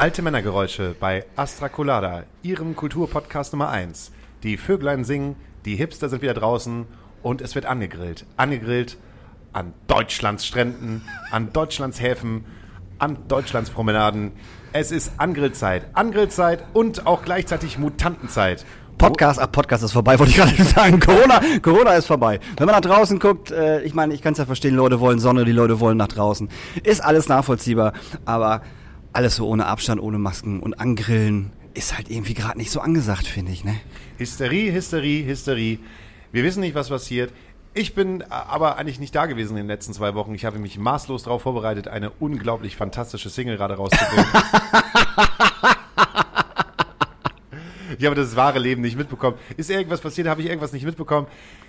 Alte Männergeräusche bei Astra Colada, Ihrem Kulturpodcast Nummer 1. Die Vöglein singen, die Hipster sind wieder draußen und es wird angegrillt. Angegrillt an Deutschlands Stränden, an Deutschlands Häfen, an Deutschlands Promenaden. Es ist Angrillzeit. Angrillzeit und auch gleichzeitig Mutantenzeit. Podcast, ach, Podcast ist vorbei, wollte ich gerade sagen. Corona, Corona ist vorbei. Wenn man nach draußen guckt, äh, ich meine, ich kann es ja verstehen, Leute wollen Sonne, die Leute wollen nach draußen. Ist alles nachvollziehbar, aber alles so ohne Abstand, ohne Masken und Angrillen ist halt irgendwie gerade nicht so angesagt, finde ich, ne? Hysterie, Hysterie, Hysterie. Wir wissen nicht, was passiert. Ich bin aber eigentlich nicht da gewesen in den letzten zwei Wochen. Ich habe mich maßlos darauf vorbereitet, eine unglaublich fantastische Single gerade rauszubringen. ich habe das wahre Leben nicht mitbekommen. Ist irgendwas passiert? Habe ich irgendwas nicht mitbekommen?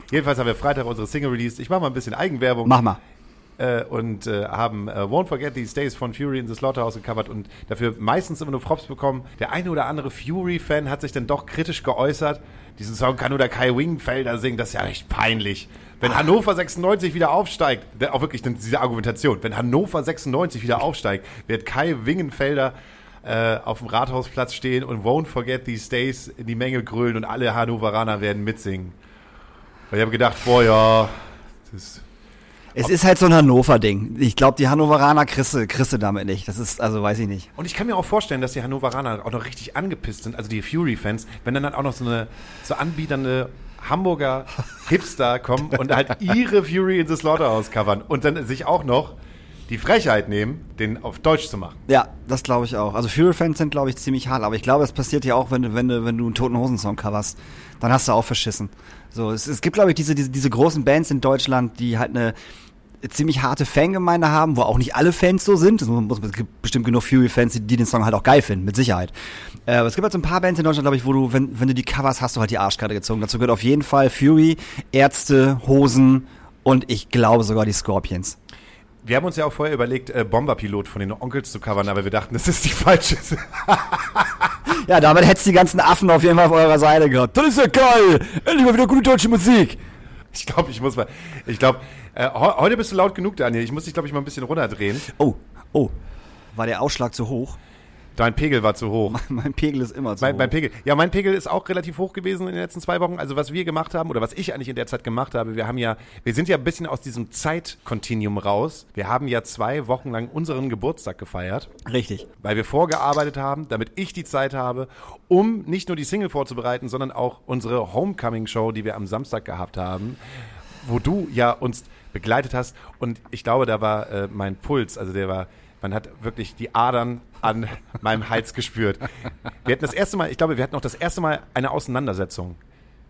Jedenfalls haben wir Freitag unsere Single released. Ich mache mal ein bisschen Eigenwerbung. Mach mal. Äh, und äh, haben äh, Won't Forget These Days von Fury in the Slaughterhouse gecovert und dafür meistens immer nur Props bekommen. Der eine oder andere Fury-Fan hat sich dann doch kritisch geäußert. Diesen Song kann nur der Kai Wingfelder singen, das ist ja echt peinlich. Wenn Hannover 96 wieder aufsteigt, auch wirklich diese Argumentation, wenn Hannover 96 wieder aufsteigt, wird Kai Wingenfelder äh, auf dem Rathausplatz stehen und Won't Forget These Days in die Menge grölen und alle Hannoveraner werden mitsingen. Und ich habe gedacht, boah, ja, das es ist halt so ein Hannover-Ding. Ich glaube, die Hannoveraner kriegst du damit nicht. Das ist, also weiß ich nicht. Und ich kann mir auch vorstellen, dass die Hannoveraner auch noch richtig angepisst sind, also die Fury-Fans, wenn dann, dann auch noch so eine so anbieternde Hamburger Hipster kommen und halt ihre Fury in the Slaughterhouse covern und dann sich auch noch die Frechheit nehmen, den auf Deutsch zu machen. Ja, das glaube ich auch. Also Fury-Fans sind, glaube ich, ziemlich hart, aber ich glaube, es passiert ja auch, wenn du, wenn du, wenn du einen toten Hosen-Song coverst, dann hast du auch verschissen. So, es, es gibt, glaube ich, diese, diese, diese großen Bands in Deutschland, die halt eine ziemlich harte Fangemeinde haben, wo auch nicht alle Fans so sind. Es, gibt bestimmt genug Fury-Fans, die den Song halt auch geil finden, mit Sicherheit. Äh, aber es gibt halt so ein paar Bands in Deutschland, glaube ich, wo du, wenn, wenn du die Covers hast, du halt die Arschkarte gezogen. Dazu gehört auf jeden Fall Fury, Ärzte, Hosen und ich glaube sogar die Scorpions. Wir haben uns ja auch vorher überlegt, äh, Bomberpilot von den Onkels zu covern, aber wir dachten, das ist die falsche. ja, damit hättest du die ganzen Affen auf jeden Fall auf eurer Seite gehabt. Das ist ja geil! Endlich mal wieder gute deutsche Musik! Ich glaube, ich muss mal. Ich glaube, äh, heute bist du laut genug, Daniel. Ich muss dich, glaube ich, mal ein bisschen runterdrehen. Oh, oh. War der Ausschlag zu hoch? Dein Pegel war zu hoch. Mein, mein Pegel ist immer zu mein, hoch. Mein Pegel. Ja, mein Pegel ist auch relativ hoch gewesen in den letzten zwei Wochen. Also was wir gemacht haben oder was ich eigentlich in der Zeit gemacht habe, wir haben ja, wir sind ja ein bisschen aus diesem Zeitkontinuum raus. Wir haben ja zwei Wochen lang unseren Geburtstag gefeiert. Richtig. Weil wir vorgearbeitet haben, damit ich die Zeit habe, um nicht nur die Single vorzubereiten, sondern auch unsere Homecoming-Show, die wir am Samstag gehabt haben, wo du ja uns begleitet hast. Und ich glaube, da war äh, mein Puls, also der war, man hat wirklich die Adern an meinem Hals gespürt. Wir hatten das erste Mal, ich glaube, wir hatten auch das erste Mal eine Auseinandersetzung.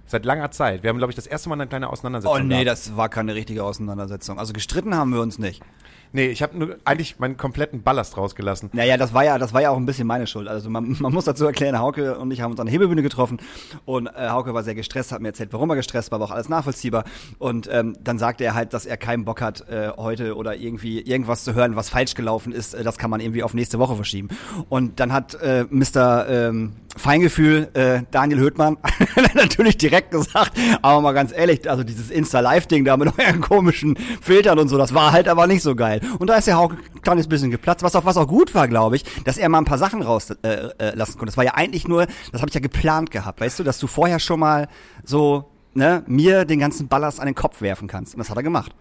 Seit langer Zeit. Wir haben, glaube ich, das erste Mal eine kleine Auseinandersetzung. Oh nee, gehabt. das war keine richtige Auseinandersetzung. Also gestritten haben wir uns nicht. Nee, ich habe nur eigentlich meinen kompletten Ballast rausgelassen. Naja, das war ja, das war ja auch ein bisschen meine Schuld. Also man, man muss dazu erklären, Hauke und ich haben uns an der Hebebühne getroffen und äh, Hauke war sehr gestresst, hat mir erzählt, warum er gestresst war, war auch alles nachvollziehbar. Und ähm, dann sagte er halt, dass er keinen Bock hat, äh, heute oder irgendwie irgendwas zu hören, was falsch gelaufen ist. Äh, das kann man irgendwie auf nächste Woche verschieben. Und dann hat äh, Mr. Ähm, Feingefühl, äh, Daniel Höhtmann, natürlich direkt gesagt, aber mal ganz ehrlich, also dieses Insta-Live-Ding da mit euren komischen Filtern und so, das war halt aber nicht so geil. Und da ist der Hauke ein kleines bisschen geplatzt, was auch, was auch gut war, glaube ich, dass er mal ein paar Sachen rauslassen äh, äh, konnte. Das war ja eigentlich nur, das habe ich ja geplant gehabt, weißt du, dass du vorher schon mal so, ne, mir den ganzen Ballast an den Kopf werfen kannst. Und das hat er gemacht.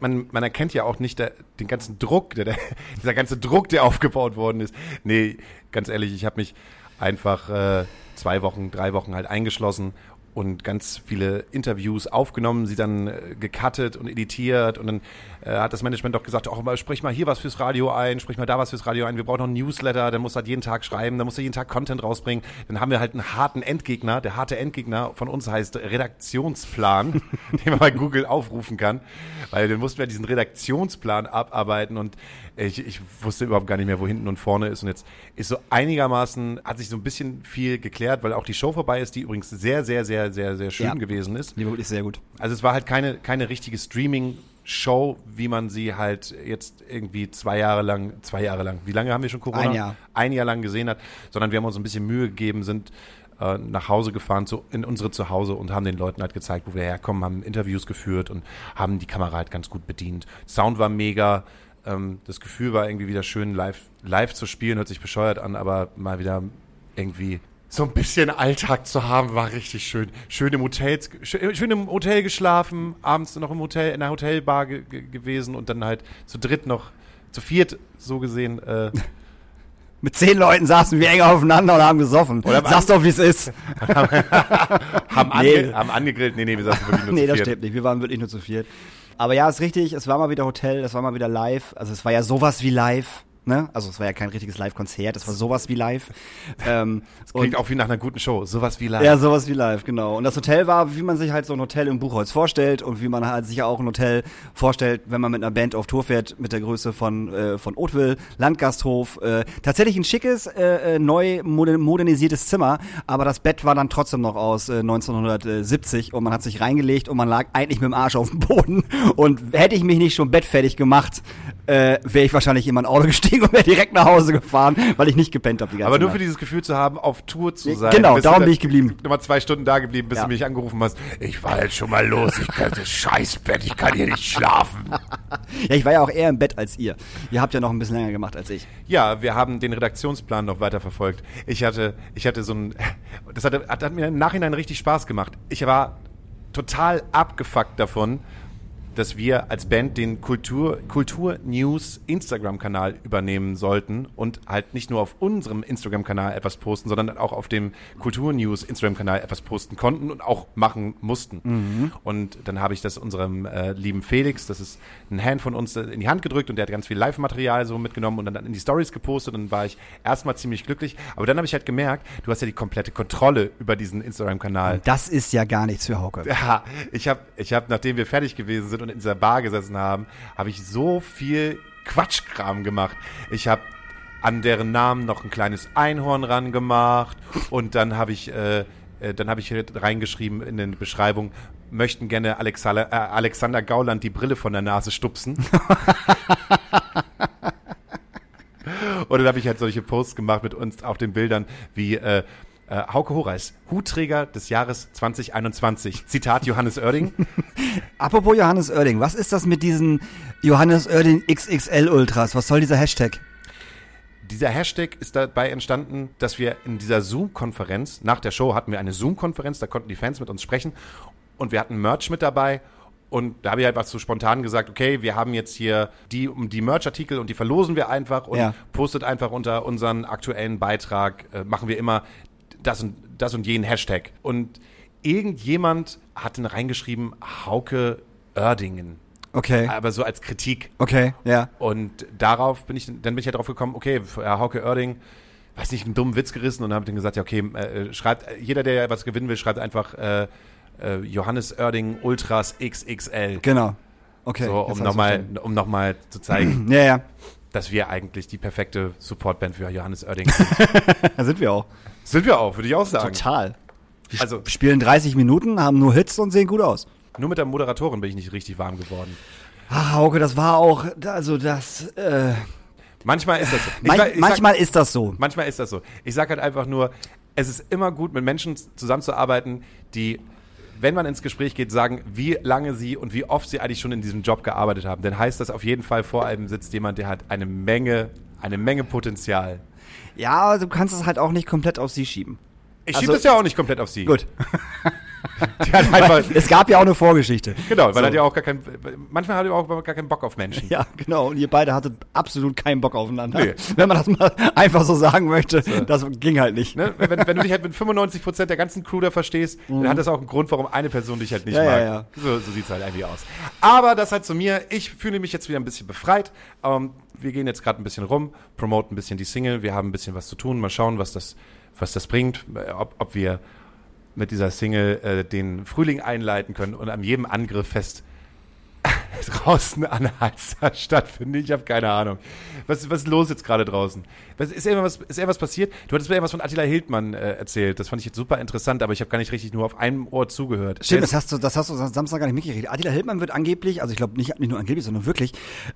Man, man erkennt ja auch nicht der, den ganzen Druck, der, der, dieser ganze Druck, der aufgebaut worden ist. Nee, ganz ehrlich, ich habe mich einfach äh, zwei Wochen, drei Wochen halt eingeschlossen und ganz viele Interviews aufgenommen, sie dann äh, gecuttet und editiert. Und dann äh, hat das Management doch gesagt, oh, sprich mal hier was fürs Radio ein, sprich mal da was fürs Radio ein, wir brauchen noch einen Newsletter, dann muss halt jeden Tag schreiben, dann muss er jeden Tag Content rausbringen, dann haben wir halt einen harten Endgegner, der harte Endgegner von uns heißt Redaktionsplan, den man bei Google aufrufen kann, weil dann mussten wir diesen Redaktionsplan abarbeiten. Und ich, ich wusste überhaupt gar nicht mehr, wo hinten und vorne ist und jetzt ist so einigermaßen, hat sich so ein bisschen viel geklärt, weil auch die Show vorbei ist, die übrigens sehr, sehr, sehr sehr, sehr, schön ja. gewesen ist. Die wirklich sehr gut. Also es war halt keine, keine richtige Streaming-Show, wie man sie halt jetzt irgendwie zwei Jahre lang, zwei Jahre lang, wie lange haben wir schon Corona? Ein Jahr. Ein Jahr lang gesehen hat, sondern wir haben uns ein bisschen Mühe gegeben, sind äh, nach Hause gefahren, zu, in unsere Zuhause und haben den Leuten halt gezeigt, wo wir herkommen, haben Interviews geführt und haben die Kamera halt ganz gut bedient. Sound war mega, Ähm, das Gefühl war irgendwie wieder schön, live, live zu spielen, hört sich bescheuert an, aber mal wieder irgendwie so ein bisschen Alltag zu haben, war richtig schön. Schön im Hotel, schön im Hotel geschlafen, abends noch im Hotel, in der Hotelbar ge gewesen und dann halt zu dritt noch, zu viert so gesehen, äh, Mit zehn Leuten saßen wir eng aufeinander und haben gesoffen. Oder Sag's doch, wie es ist. haben, ange Nee. haben angegrillt. Nee, nee, wir saßen wirklich nur nee, zu das viert. stimmt nicht. Wir waren wirklich nur zu viert. Aber ja, ist richtig. Es war mal wieder Hotel. Es war mal wieder live. Also es war ja sowas wie live. Ne? Also es war ja kein richtiges Live-Konzert. Es war sowas wie live. ähm, Klingt auch wie nach einer guten Show. Sowas wie live. Ja, sowas wie live, genau. Und das Hotel war, wie man sich halt so ein Hotel im Buchholz vorstellt und wie man halt sich ja auch ein Hotel vorstellt, wenn man mit einer Band auf Tour fährt, mit der Größe von, äh, von Oatville, Landgasthof. Äh, tatsächlich ein schickes, äh, äh, neu moder- modernisiertes Zimmer, aber das Bett war dann trotzdem noch aus äh, 1970 und man hat sich reingelegt und man lag eigentlich mit dem Arsch auf dem Boden. Und hätte ich mich nicht schon bettfertig gemacht, äh, wäre ich wahrscheinlich in mein Auto gestiegen und wäre direkt nach Hause gefahren, weil ich nicht gepennt habe die ganze Aber nur Nacht. für dieses Gefühl zu haben, auf Tour zu sein. genau, darum da- bin ich geblieben. Nochmal zwei Stunden da geblieben, bis Ja. du mich angerufen hast. Ich war jetzt schon mal los. Ich kann das Scheißbett. Ich kann hier nicht schlafen. Ja, ich war ja auch eher im Bett als ihr. Ihr habt ja noch ein bisschen länger gemacht als ich. Ja, wir haben den Redaktionsplan noch weiter verfolgt. Ich hatte, ich hatte so ein, das hat, hat, hat mir im Nachhinein richtig Spaß gemacht. Ich war total abgefuckt davon, dass wir als Band den Kultur, Kultur News Instagram-Kanal übernehmen sollten und halt nicht nur auf unserem Instagram-Kanal etwas posten, sondern auch auf dem Kultur News Instagram-Kanal etwas posten konnten und auch machen mussten. Und dann habe ich das unserem äh, lieben Felix, das ist ein Hand von uns, äh, in die Hand gedrückt und der hat ganz viel Live-Material so mitgenommen und dann in die Stories gepostet und dann war ich erstmal ziemlich glücklich. Aber dann habe ich halt gemerkt, du hast ja die komplette Kontrolle über diesen Instagram-Kanal. Das ist ja gar nichts für Hauke. Ja, ich habe, ich hab, nachdem wir fertig gewesen sind und in dieser Bar gesessen haben, habe ich so viel Quatschkram gemacht. Ich habe an deren Namen noch ein kleines Einhorn ran gemacht und dann habe ich, äh, äh, dann habe ich hier reingeschrieben in den Beschreibung, möchten gerne Alexander, äh, Alexander Gauland die Brille von der Nase stupsen. Und dann habe ich halt solche Posts gemacht mit uns auf den Bildern wie äh, äh, Hauke Horeis, Hutträger des Jahres 2021. Zitat Johannes Oerding. Apropos Johannes Oerding, was ist das mit diesen Johannes Oerding XXL Ultras? Was soll dieser Hashtag? Dieser Hashtag ist dabei entstanden, dass wir in dieser Zoom-Konferenz, nach der Show hatten wir eine Zoom-Konferenz, da konnten die Fans mit uns sprechen und wir hatten Merch mit dabei. Und da habe ich halt was so spontan gesagt, okay, wir haben jetzt hier die, die Merch-Artikel und die verlosen wir einfach und Ja. postet einfach unter unseren aktuellen Beitrag, äh, machen wir immer das und, das und jenen Hashtag. Und irgendjemand hat dann reingeschrieben, Hauke Oerdingen. Okay. Aber so als Kritik. Okay, ja. Und darauf bin ich, dann bin ich ja drauf gekommen, okay, Herr Hauke Oerding, weiß nicht, einen dummen Witz gerissen und habe dann gesagt, ja, okay, äh, schreibt, jeder, der was gewinnen will, schreibt einfach äh, äh, Johannes Oerding Ultras XXL. Genau. Okay. so, um nochmal, um nochmal zu zeigen, Ja, ja. dass wir eigentlich die perfekte Supportband für Johannes Oerding sind. Da sind wir auch. sind wir auch, würde ich auch sagen. Total. Wir Also- also, spielen 30 Minuten, haben nur Hits und sehen gut aus. Nur mit der Moderatorin bin ich nicht richtig warm geworden. Ach, Hauke, das war auch, also das, äh, Manchmal ist das so. Ich man, sag- ich sag- manchmal ist das so. Manchmal ist das so. Ich sage halt einfach nur, es ist immer gut, mit Menschen zusammenzuarbeiten, die, wenn man ins Gespräch geht, sagen, wie lange sie und wie oft sie eigentlich schon in diesem Job gearbeitet haben. Dann heißt das auf jeden Fall, vor einem sitzt jemand, der hat eine Menge, eine Menge Potenzial. Ja, aber du kannst es halt auch nicht komplett auf sie schieben. Ich Also- schiebe das ja auch nicht komplett auf sie. Gut. Es gab ja auch eine Vorgeschichte. genau, weil So. er hat ja auch gar keinen, manchmal hat er auch gar keinen Bock auf Menschen. Ja, genau. Und ihr beide hattet absolut keinen Bock aufeinander. Nee. Wenn man das mal einfach so sagen möchte, das ging halt nicht. Ne? Wenn, wenn du dich halt mit 95% der ganzen Crew da verstehst, dann hat das auch einen Grund, warum eine Person dich halt nicht Mhm. Ja, mag. ja, ja. So, so sieht es halt irgendwie aus. Aber das halt zu mir, ich fühle mich jetzt wieder ein bisschen befreit. Ähm, wir gehen jetzt gerade ein bisschen rum, promoten ein bisschen die Single, wir haben ein bisschen was zu tun, mal schauen, was das, was das bringt, ob, ob wir mit dieser Single äh, den Frühling einleiten können und an jedem Angriff fest draußen an der Alster stattfindet. Ich habe keine Ahnung. Was, was ist los jetzt gerade draußen? Was, ist, irgendwas, ist irgendwas passiert? Du hattest mir irgendwas von Attila Hildmann äh, erzählt. Das fand ich jetzt super interessant, aber ich habe gar nicht richtig nur auf einem Ohr zugehört. Stimmt, das hast du, das hast du Samstag gar nicht mitgekriegt. Attila Hildmann wird angeblich, also ich glaube nicht, nicht nur angeblich, sondern wirklich,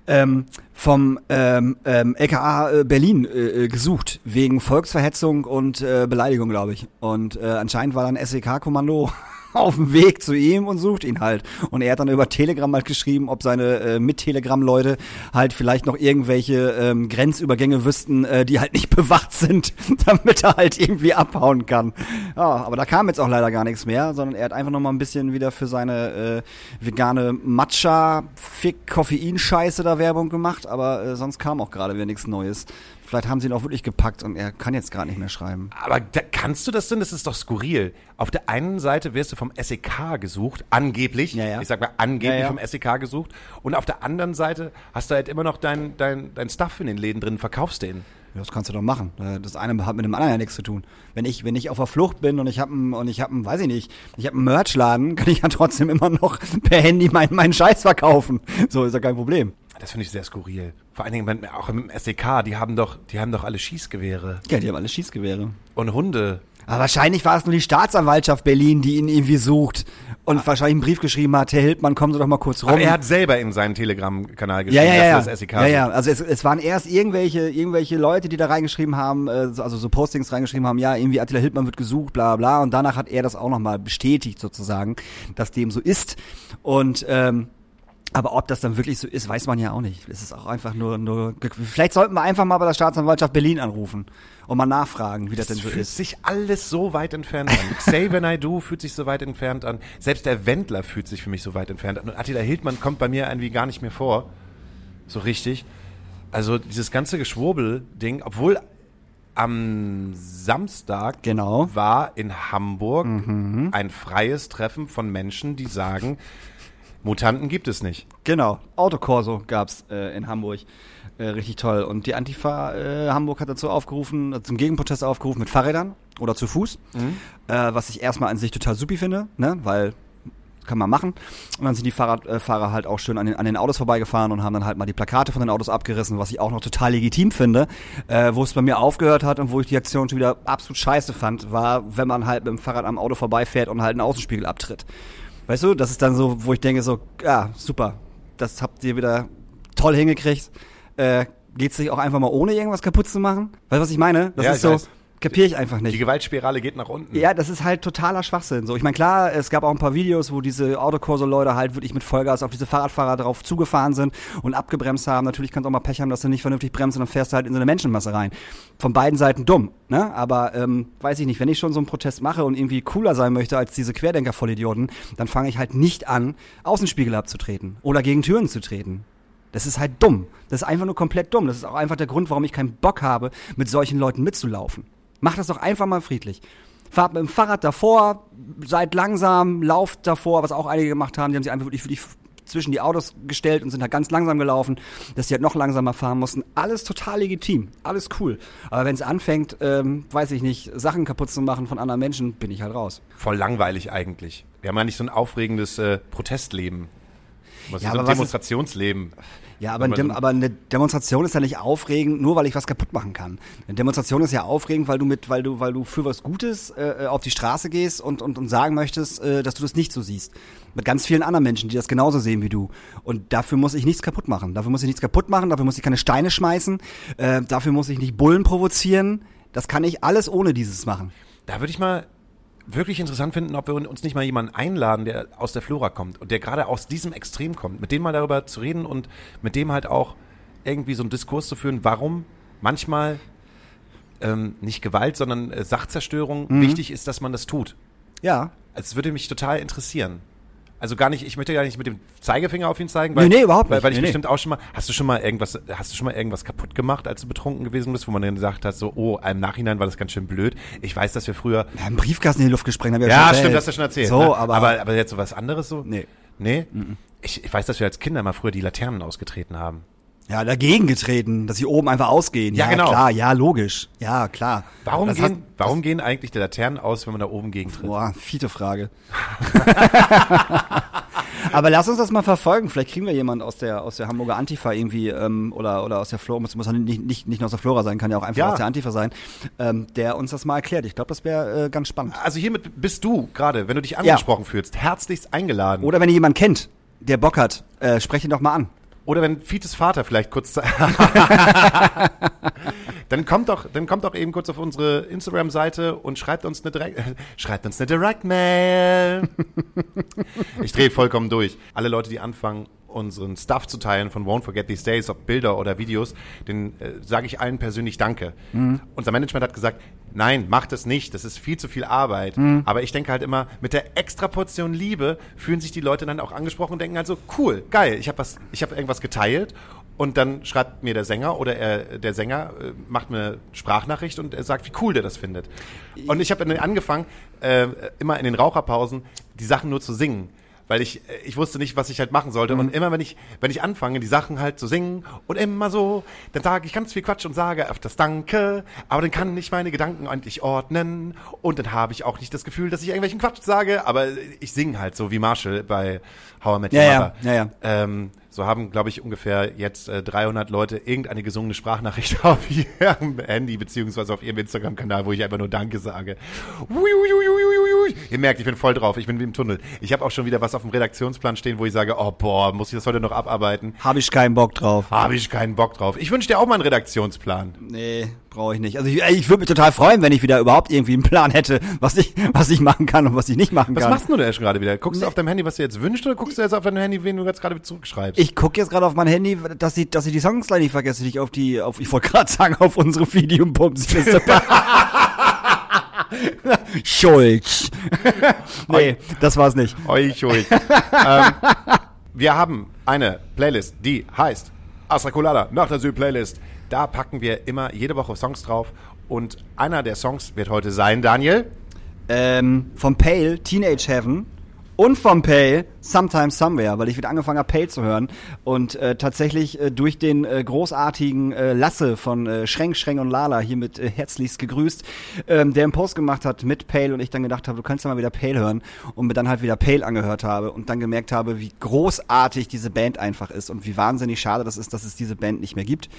ähm, vom ähm, ähm, LKA äh, Berlin äh, äh, gesucht, wegen Volksverhetzung und äh, Beleidigung, glaube ich. Und äh, anscheinend war dann SEK-Kommando auf dem Weg zu ihm und sucht ihn halt. Und er hat dann über Telegram halt geschrieben, ob seine äh, Mit-Telegram-Leute halt vielleicht noch irgendwelche ähm, Grenzübergänge wüssten, äh, die halt nicht bewacht sind, damit er halt irgendwie abhauen kann. Ja, aber da kam jetzt auch leider gar nichts mehr, sondern er hat einfach noch mal ein bisschen wieder für seine äh, vegane Matcha-Fick-Koffein-Scheiße da Werbung gemacht, aber äh, sonst kam auch gerade wieder nichts Neues. Vielleicht haben sie ihn auch wirklich gepackt und er kann jetzt gerade nicht mehr schreiben. Aber da, kannst du das denn? Das ist doch skurril. Auf der einen Seite wirst du vom SEK gesucht, angeblich. Ja, ja. Ich sag mal angeblich Ja, vom SEK gesucht. Und auf der anderen Seite hast du halt immer noch dein, dein, dein Stuff in den Läden drin, verkaufst den. Ja, das kannst du doch machen. Äh, Das eine hat mit dem anderen ja nichts zu tun. Wenn ich, wenn ich auf der Flucht bin und ich habe und ich habe, weiß ich nicht, ich habe einen Merchladen, kann ich ja trotzdem immer noch per Handy meinen meinen Scheiß verkaufen. So ist ja kein Problem. Das finde ich sehr skurril. Vor allen Dingen wenn- auch im SEK, die haben doch, die haben doch alle Schießgewehre Ja, die haben alle Schießgewehre. und Hunde. Aber wahrscheinlich war es nur die Staatsanwaltschaft Berlin, die ihn irgendwie sucht und wahrscheinlich einen Brief geschrieben hat, Herr Hildmann, kommen Sie doch mal kurz rum. Aber er hat selber in seinen Telegram-Kanal geschrieben, ja, ja, ja. dass das SEK ja, ja. Also es, es waren erst irgendwelche, irgendwelche Leute, die da reingeschrieben haben, äh, so- also so Postings reingeschrieben haben, ja, irgendwie Attila Hildmann wird gesucht, bla bla. Und danach hat er das auch nochmal bestätigt sozusagen, dass dem so ist. Und ähm, aber ob das dann wirklich so ist, weiß man ja auch nicht. Es ist auch einfach nur, nur. Vielleicht sollten wir einfach mal bei der Staatsanwaltschaft Berlin anrufen und mal nachfragen, wie das, Das denn so fühlt ist. sich alles so weit entfernt an. Xavier Naidoo fühlt sich so weit entfernt an. Selbst der Wendler fühlt sich für mich so weit entfernt an. Und Attila Hildmann kommt bei mir irgendwie gar nicht mehr vor. So richtig. Also dieses ganze Geschwurbel-Ding, obwohl am Samstag Genau. war in Hamburg ein freies Treffen von Menschen, die sagen, Mutanten gibt es nicht. Genau, Autokorso gab's äh, in Hamburg. Äh, richtig toll. Und die Antifa äh, Hamburg hat dazu aufgerufen, zum Gegenprotest aufgerufen mit Fahrrädern oder zu Fuß. Äh, was ich erstmal an sich total supi finde, ne? weil kann man machen. Und dann sind die Fahrradfahrer äh, Fahrer halt auch schön an den, an den Autos vorbeigefahren und haben dann halt mal die Plakate von den Autos abgerissen, was ich auch noch total legitim finde. Äh, wo es bei mir aufgehört hat und wo ich die Aktion schon wieder absolut scheiße fand, war, wenn man halt mit dem Fahrrad am Auto vorbeifährt und halt einen Außenspiegel abtritt. Weißt du, das ist dann so, wo ich denke so, ja, super, das habt ihr wieder toll hingekriegt. Äh, geht's sich auch einfach mal ohne irgendwas kaputt zu machen? Weißt du, was ich meine? Das Ja, ist ich so, weiß. Kapier ich einfach Die nicht. Gewaltspirale geht nach unten. Ja, das ist halt totaler Schwachsinn. So, ich meine, klar, es gab auch ein paar Videos, wo diese Autokorso-Leute halt wirklich mit Vollgas auf diese Fahrradfahrer drauf zugefahren sind und abgebremst haben. Natürlich kannst du auch mal Pech haben, dass du nicht vernünftig bremst und dann fährst du halt in so eine Menschenmasse rein. Von beiden Seiten dumm, ne? Aber ähm, weiß ich nicht, wenn ich schon so einen Protest mache und irgendwie cooler sein möchte als diese Querdenker-Vollidioten, dann fange ich halt nicht an, Außenspiegel abzutreten oder gegen Türen zu treten. Das ist halt dumm. Das ist einfach nur komplett dumm. Das ist auch einfach der Grund, warum ich keinen Bock habe, mit solchen Leuten mitzulaufen. Mach das doch einfach mal friedlich. Fahrt mit dem Fahrrad davor, seid langsam, lauft davor, was auch einige gemacht haben. Die haben sich einfach wirklich, wirklich zwischen die Autos gestellt und sind halt ganz langsam gelaufen, dass die halt noch langsamer fahren mussten. Alles total legitim, alles cool. Aber wenn es anfängt, ähm, weiß ich nicht, Sachen kaputt zu machen von anderen Menschen, bin ich halt raus. Voll langweilig eigentlich. Wir haben ja nicht so ein aufregendes äh, Protestleben. Was Ja, ist ein aber was ist- Demonstrationsleben. Ja, aber, Dem, aber eine Demonstration ist ja nicht aufregend, nur weil ich was kaputt machen kann. Eine Demonstration ist ja aufregend, weil du mit, weil du, weil du für was Gutes äh, auf die Straße gehst und, und, und sagen möchtest, äh, dass du das nicht so siehst. Mit ganz vielen anderen Menschen, die das genauso sehen wie du. Und dafür muss ich nichts kaputt machen. Dafür muss ich nichts kaputt machen, dafür muss ich keine Steine schmeißen, äh, dafür muss ich nicht Bullen provozieren. Das kann ich alles ohne dieses machen. Da würde ich mal wirklich interessant finden, ob wir uns nicht mal jemanden einladen, der aus der Flora kommt und der gerade aus diesem Extrem kommt, mit dem mal darüber zu reden und mit dem halt auch irgendwie so einen Diskurs zu führen, warum manchmal ähm, nicht Gewalt, sondern äh, Sachzerstörung Mhm. wichtig ist, dass man das tut. Ja. Es würde mich total interessieren. Also gar nicht, ich möchte gar nicht mit dem Zeigefinger auf ihn zeigen, Nee, nee, überhaupt weil, nicht. weil ich Nee, bestimmt auch schon mal, hast du schon mal irgendwas, hast du schon mal irgendwas kaputt gemacht, als du betrunken gewesen bist, wo man dann gesagt hat, so, oh, im Nachhinein war das ganz schön blöd. Ich weiß, dass wir früher, Wir haben einen Briefkasten in die Luft gesprengt. Hab ich ja, schon stimmt, das hast du schon erzählt. So, ne? aber, aber, aber jetzt so was anderes so? Nee. Nee? Ich, ich weiß, dass wir als Kinder mal früher die Laternen ausgetreten haben. Ja, dagegen getreten, dass sie oben einfach ausgehen. Ja, genau. klar, ja, logisch. Ja, klar. Warum, Das gehen, hat- warum gehen eigentlich die Laternen aus, wenn man da oben gegentritt? Boah, fiete Frage. Aber lass uns das mal verfolgen. Vielleicht kriegen wir jemanden aus der aus der Hamburger Antifa irgendwie ähm, oder oder aus der Flora. Muss, muss ja nicht, nicht nicht nur aus der Flora sein, kann ja auch einfach Ja. aus der Antifa sein, ähm, der uns das mal erklärt. Ich glaube, das wäre äh, ganz spannend. Also hiermit bist du gerade, wenn du dich angesprochen fühlst, herzlichst eingeladen. Oder wenn ihr jemanden kennt, der Bock hat, äh, sprecht ihn doch mal an. Oder wenn Fites Vater vielleicht kurz Dann kommt doch, dann kommt doch eben kurz auf unsere Instagram-Seite und schreibt uns eine Direct, schreibt uns eine Direct-Mail. ich drehe vollkommen durch. Alle Leute, die anfangen, unseren Stuff zu teilen von Won't Forget These Days, ob Bilder oder Videos, den äh, sage ich allen persönlich Danke. Mhm. Unser Management hat gesagt, nein, macht das nicht, das ist viel zu viel Arbeit. Mhm. Aber ich denke halt immer, mit der extra Portion Liebe fühlen sich die Leute dann auch angesprochen und denken halt so, cool, geil, ich habe was, ich habe irgendwas geteilt und dann schreibt mir der Sänger oder er, der Sänger äh, macht mir eine Sprachnachricht und er sagt, wie cool der das findet. Und ich habe dann angefangen, äh, immer in den Raucherpausen die Sachen nur zu singen. Weil ich, äh, ich wusste nicht, was ich halt machen sollte. Und immer, wenn ich, wenn ich anfange, die Sachen halt zu singen und immer so, dann sage ich ganz viel Quatsch und sage öfters Danke, aber dann kann ich meine Gedanken eigentlich ordnen und dann habe ich auch nicht das Gefühl, dass ich irgendwelchen Quatsch sage, aber ich singe halt so wie Marshall bei How I Met Your Ja, ja, Mother. ja, ja. Ähm, so haben, glaube ich, ungefähr jetzt äh, 300 Leute irgendeine gesungene Sprachnachricht auf ihrem Handy beziehungsweise auf ihrem Instagram-Kanal, wo ich einfach nur Danke sage. Ui, ui, ui. Ihr merkt, ich bin voll drauf. Ich bin wie im Tunnel. Ich habe auch schon wieder was auf dem Redaktionsplan stehen, wo ich sage, oh boah, muss ich das heute noch abarbeiten? Habe ich keinen Bock drauf. Habe ich keinen Bock drauf. Ich wünsche dir auch mal einen Redaktionsplan. Nee, brauche ich nicht. Also ich, ich würde mich total freuen, wenn ich wieder überhaupt irgendwie einen Plan hätte, was ich, was ich machen kann und was ich nicht machen Was kann. machst du denn gerade wieder? Guckst du auf deinem Handy, was du jetzt wünschst, oder guckst du jetzt auf deinem Handy, wen du jetzt gerade zurückschreibst? Ich gucke jetzt gerade auf mein Handy, dass ich, dass ich die Songs gleich nicht vergesse, die ich auf die, auf, ich wollte gerade sagen, auf unsere Videobombs-Liste Schulz. nee, das war's nicht. Euch, euch. ähm, wir haben eine Playlist, die heißt Astra Colada nach der Süd-Playlist. Da packen wir immer jede Woche Songs drauf. Und einer der Songs wird heute sein, Daniel. Ähm, vom Pale, Teenage Heaven. Und vom Pale, Sometimes Somewhere, weil ich wieder angefangen habe, Pale zu hören. Und äh, tatsächlich äh, durch den äh, großartigen äh, Lasse von äh, Schränk, Schränk und Lala, hiermit äh, herzlichst gegrüßt, ähm, der einen Post gemacht hat mit Pale und ich dann gedacht habe, du kannst ja mal wieder Pale hören. Und mir dann halt wieder Pale angehört habe und dann gemerkt habe, wie großartig diese Band einfach ist und wie wahnsinnig schade das ist, dass es diese Band nicht mehr gibt.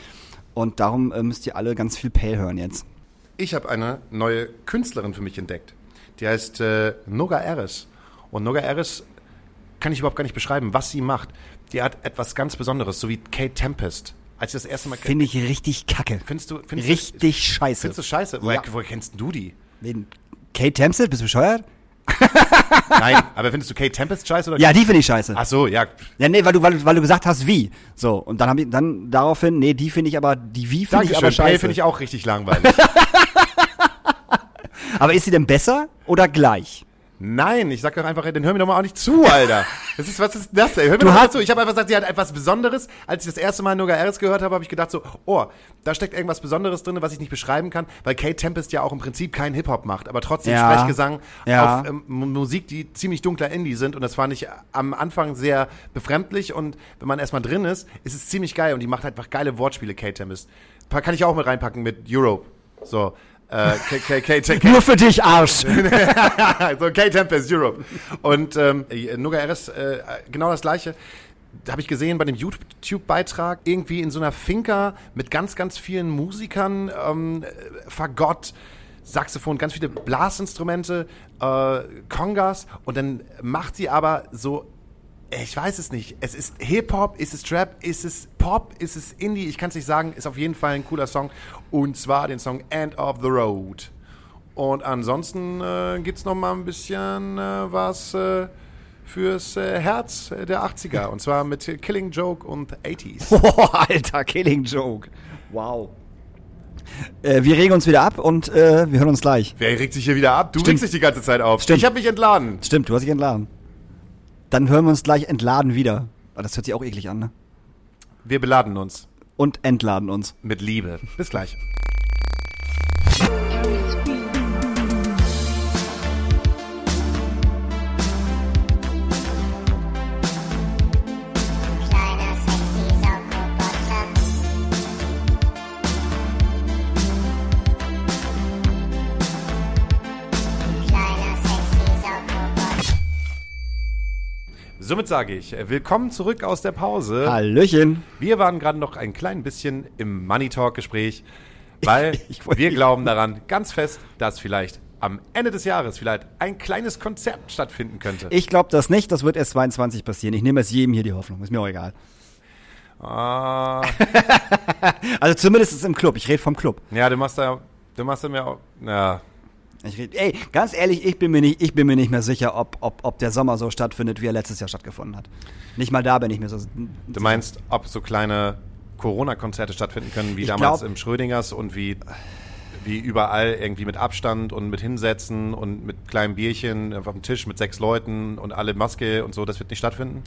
Und darum äh, müsst ihr alle ganz viel Pale hören jetzt. Ich habe eine neue Künstlerin für mich entdeckt. Die heißt äh, Noga Eres. Und Noga Eres kann ich überhaupt gar nicht beschreiben, was sie macht. Die hat etwas ganz Besonderes, so wie Kate Tempest. Als ich das erste Mal Finde ich richtig kacke. Findest du, findest Richtig du, scheiße. Findest du scheiße? Woher, Ja. woher kennst du die? Wen? Kate Tempsett? Bist du bescheuert? Nein, aber findest du Kate Tempest scheiße? Oder Ja, die finde ich scheiße. Ach so, ja. Ja, nee, weil du, weil, du- weil du gesagt hast, wie. So, und dann habe ich dann daraufhin, nee, die finde ich aber, die wie finde ich aber scheiße. finde ich auch richtig langweilig. aber ist sie denn besser oder gleich? Nein, ich sag doch einfach, dann hör mir doch mal auch nicht zu, Alter. Das ist, was ist das denn? Hör mir Du doch mal zu. Ich habe einfach gesagt, sie hat etwas Besonderes. Als ich das erste Mal Noga Eres gehört habe, habe ich gedacht so, oh, da steckt irgendwas Besonderes drin, was ich nicht beschreiben kann, weil Kate Tempest ja auch im Prinzip keinen Hip-Hop macht, aber trotzdem Ja. Sprechgesang Ja. auf ähm, Musik, die ziemlich dunkler Indie sind. Und das fand ich am Anfang sehr befremdlich. Und wenn man erstmal drin ist, ist es ziemlich geil. Und die macht halt einfach geile Wortspiele, Kate Tempest. Kann ich auch mit reinpacken mit Europe. So. Äh, Kate, Kate, Kate, Nur für dich, Arsch. so K-Tempest Europe. Und ähm, Nuga RS, äh, genau das gleiche. Da habe ich gesehen bei dem YouTube-Beitrag, irgendwie in so einer Finca mit ganz, ganz vielen Musikern, ähm, Fagott, Saxophon, ganz viele Blasinstrumente, äh, Congas und dann macht sie aber so ich weiß es nicht. Es ist Hip-Hop, ist es Trap, ist es Pop, ist es Indie? Ich kann es nicht sagen. Ist auf jeden Fall ein cooler Song. Und zwar den Song End of the Road. Und ansonsten äh, gibt es noch mal ein bisschen äh, was äh, fürs äh, Herz der 80er. Und zwar mit Killing Joke und 80s. Boah, alter, Killing Joke. Wow. Äh, wir regen uns wieder ab und äh, wir hören uns gleich. Wer regt sich hier wieder ab? Du Stimmt. regst dich die ganze Zeit auf. Stimmt. Ich habe mich entladen. Stimmt, du hast dich entladen. Dann hören wir uns gleich entladen wieder. Das hört sich auch eklig an, ne? Wir beladen uns Und entladen uns. mit Liebe. Bis gleich. Somit sage ich, äh, willkommen zurück aus der Pause. Hallöchen. Wir waren gerade noch ein klein bisschen im Money Talk Gespräch, weil wir glauben daran ganz fest, dass vielleicht am Ende des Jahres vielleicht ein kleines Konzert stattfinden könnte. Ich glaube das nicht, das wird erst 22 passieren. Ich nehme es jedem hier die Hoffnung, ist mir auch egal. Ah, Also zumindest ist es im Club. Ich rede vom Club. ja, du machst da, du machst da mir auch, ja, Ich red, ey, ganz ehrlich, ich bin mir nicht, ich bin mir nicht mehr sicher, ob, ob, ob der Sommer so stattfindet, wie er letztes Jahr stattgefunden hat. Nicht mal da bin ich mir so. Du meinst, ob so kleine Corona-Konzerte stattfinden können, wie Ich damals glaub- im Schrödingers und wie, wie überall irgendwie mit Abstand und mit Hinsetzen und mit kleinem Bierchen auf dem Tisch mit sechs Leuten und alle Maske und so, das wird nicht stattfinden?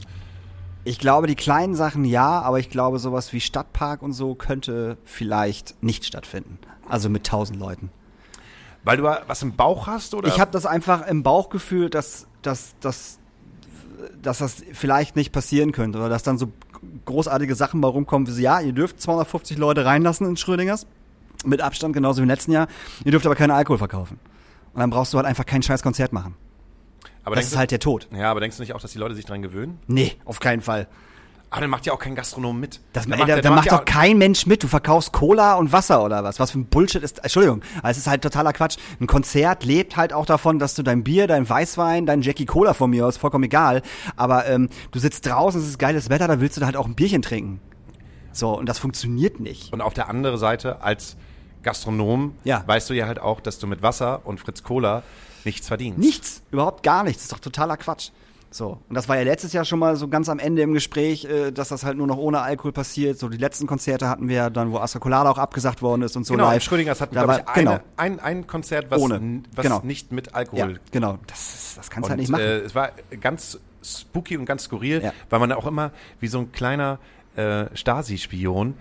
Ich glaube, die kleinen Sachen ja, aber ich glaube, sowas wie Stadtpark und so könnte vielleicht nicht stattfinden. Also mit tausend Leuten. Weil du was im Bauch hast oder? Ich habe das einfach im Bauchgefühl, dass, dass, dass, dass das vielleicht nicht passieren könnte oder dass dann so großartige Sachen mal rumkommen wie so, ja, ihr dürft 250 Leute reinlassen in Schrödingers mit Abstand, genauso wie im letzten Jahr. Ihr dürft aber keinen Alkohol verkaufen. Und dann brauchst du halt einfach kein scheiß Konzert machen. aber das ist du- halt der Tod. Ja, aber denkst du nicht auch, dass die Leute sich dran gewöhnen? Nee, auf keinen Fall. Aber dann macht ja auch kein Gastronom mit. Das, Dann ey, da, der- da macht ja doch kein Mensch mit. Du verkaufst Cola und Wasser oder was. Was für ein Bullshit ist. Entschuldigung, aber es ist halt totaler Quatsch. Ein Konzert lebt halt auch davon, dass du dein Bier, dein Weißwein, dein Jackie Cola von mir aus, vollkommen egal. Aber ähm, du sitzt draußen, es ist geiles Wetter, da willst du halt auch ein Bierchen trinken. So, und das funktioniert nicht. Und auf der anderen Seite, als Gastronom, Ja. weißt du ja halt auch, dass du mit Wasser und Fritz Cola nichts verdienst. Nichts, überhaupt gar nichts. Das ist doch totaler Quatsch. So, und das war ja letztes Jahr schon mal so ganz am Ende im Gespräch, äh, dass das halt nur noch ohne Alkohol passiert. So die letzten Konzerte hatten wir ja dann, wo Astra Colada auch abgesagt worden ist und so Genau, live. Schrödingers hatten, glaube ich, war- eine, genau. ein, ein Konzert, was, Ohne. was Genau. nicht mit Ja, Alkohol genau. Das, ist, das kannst du halt nicht machen. Äh, es war ganz spooky und ganz skurril, Ja. weil man auch immer wie so ein kleiner äh, Stasi-Spion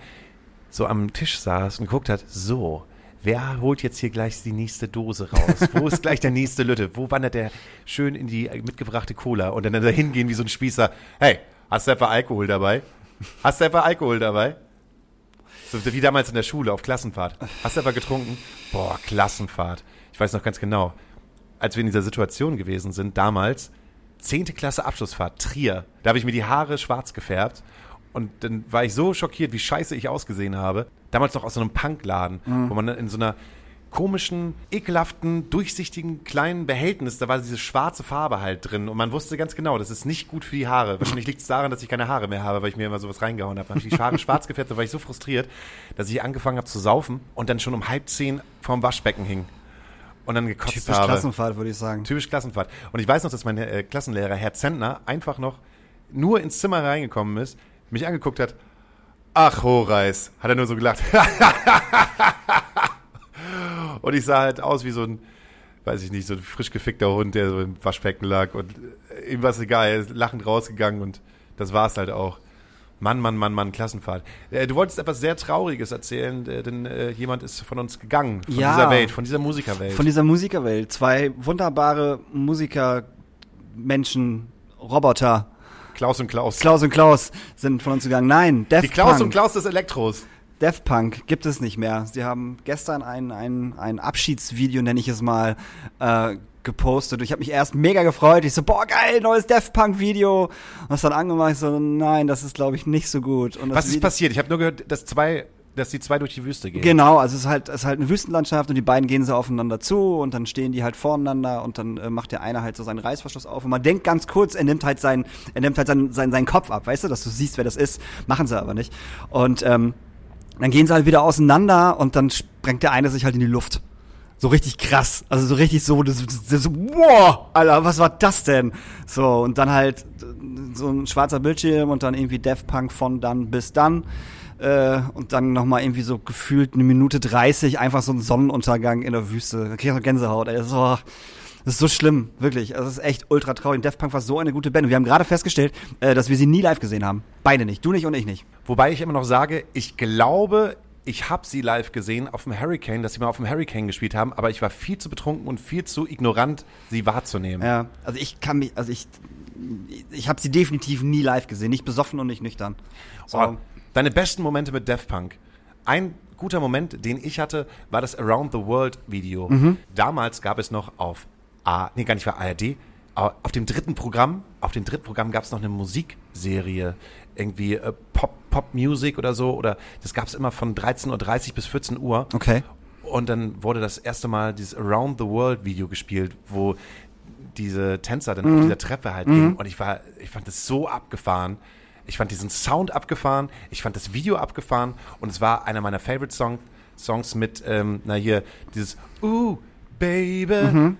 so am Tisch saß und geguckt hat, so, wer holt jetzt hier gleich die nächste Dose raus? Wo ist gleich der nächste Lütte? Wo wandert der schön in die äh, mitgebrachte Cola? Und dann da hingehen wie so ein Spießer, hey, hast du etwa Alkohol dabei? Hast du etwa Alkohol dabei? So wie damals in der Schule auf Klassenfahrt. Hast du etwa getrunken? Boah, Klassenfahrt. Ich weiß noch ganz genau, als wir in dieser Situation gewesen sind, damals, 10. Klasse Abschlussfahrt, Trier. Da habe ich mir die Haare schwarz gefärbt. Und dann war ich so schockiert, wie scheiße ich ausgesehen habe. Damals noch aus so einem Punkladen, wo man in so einer komischen, ekelhaften, durchsichtigen kleinen Behältnis, da war diese schwarze Farbe halt drin. Und man wusste ganz genau, das ist nicht gut für die Haare. Wahrscheinlich liegt es daran, dass ich keine Haare mehr habe, weil ich mir immer sowas reingehauen habe. Dann habe ich die Haare schwarz gefärbt, da war ich so frustriert, dass ich angefangen habe zu saufen und dann schon um halb zehn vorm Waschbecken hing. Und dann gekotzt Typisch habe. Klassenfahrt, würde ich sagen. Typisch Klassenfahrt. Und ich weiß noch, dass mein äh, Klassenlehrer, Herr Zentner, einfach noch nur ins Zimmer reingekommen ist, mich angeguckt hat. Ach, Horeis, hat er nur so gelacht. und ich sah halt aus wie so ein, weiß ich nicht, so ein frisch gefickter Hund, der so im Waschbecken lag und äh, ihm war es egal, er ist lachend rausgegangen und das war's halt auch. Mann, Mann, Mann, Mann, Klassenfahrt. Äh, du wolltest etwas sehr Trauriges erzählen, äh, denn äh, jemand ist von uns gegangen, von Ja. dieser Welt, von dieser Musikerwelt. Von dieser Musikerwelt. Zwei wunderbare Musiker, Menschen, Roboter. Klaus und Klaus. Klaus und Klaus sind von uns gegangen. Nein, Def Die Klaus Punk. und Klaus des Elektros. Def Punk gibt es nicht mehr. Sie haben gestern ein, ein, ein Abschiedsvideo, nenne ich es mal, äh, gepostet. Ich habe mich erst mega gefreut. Ich so, boah, geil, neues Def Punk Video. Und das dann angemacht, ich so, nein, das ist, glaube ich, nicht so gut. Was ist Video- passiert? Ich habe nur gehört, dass zwei, dass die zwei durch die Wüste gehen. Genau, also es ist halt, es ist halt eine Wüstenlandschaft und die beiden gehen so aufeinander zu und dann stehen die halt voreinander und dann äh, macht der eine halt so seinen Reißverschluss auf und man denkt ganz kurz, er nimmt halt seinen, er nimmt halt seinen, seinen, seinen Kopf ab, weißt du, dass du siehst, wer das ist. Machen sie aber nicht. Und ähm, dann gehen sie halt wieder auseinander und dann sprengt der eine sich halt in die Luft. So richtig krass. Also so richtig so, das, das, so, wow, Alter, was war das denn? So, und dann halt äh, so ein schwarzer Bildschirm und dann irgendwie Def Punk von dann bis dann. Äh, und dann nochmal irgendwie so gefühlt eine Minute 30, einfach so ein Sonnenuntergang in der Wüste. Da krieg ich noch Gänsehaut, ey. Das ist, so, das ist so schlimm, wirklich. Also, Das ist echt ultra traurig. Def Punk war so eine gute Band. Und wir haben gerade festgestellt, äh, dass wir sie nie live gesehen haben. Beide nicht. Du nicht und ich nicht. Wobei ich immer noch sage, ich glaube, ich habe sie live gesehen auf dem Hurricane, dass sie mal auf dem Hurricane gespielt haben, aber ich war viel zu betrunken und viel zu ignorant, sie wahrzunehmen. Ja, also ich kann mich, also ich, ich habe sie definitiv nie live gesehen, nicht besoffen und nicht nüchtern. So. Oh, deine besten Momente mit Def Punk. Ein guter Moment, den ich hatte, war das Around the World Video. Mhm. Damals gab es noch auf A, nee, gar nicht für ARD, aber auf dem dritten Programm, auf dem dritten Programm gab es noch eine Musikserie, irgendwie äh, Pop, Pop Music oder so, oder das gab es immer von 13.30 Uhr bis 14 Uhr. Okay. Und dann wurde das erste Mal dieses Around the World Video gespielt, wo diese Tänzer dann Mhm. auf dieser Treppe halt gingen. Und ich war, ich fand das so abgefahren. Ich fand diesen Sound abgefahren. Ich fand das Video abgefahren. Und es war einer meiner Favorite Song, Songs mit, ähm, na hier, dieses Ooh, Baby.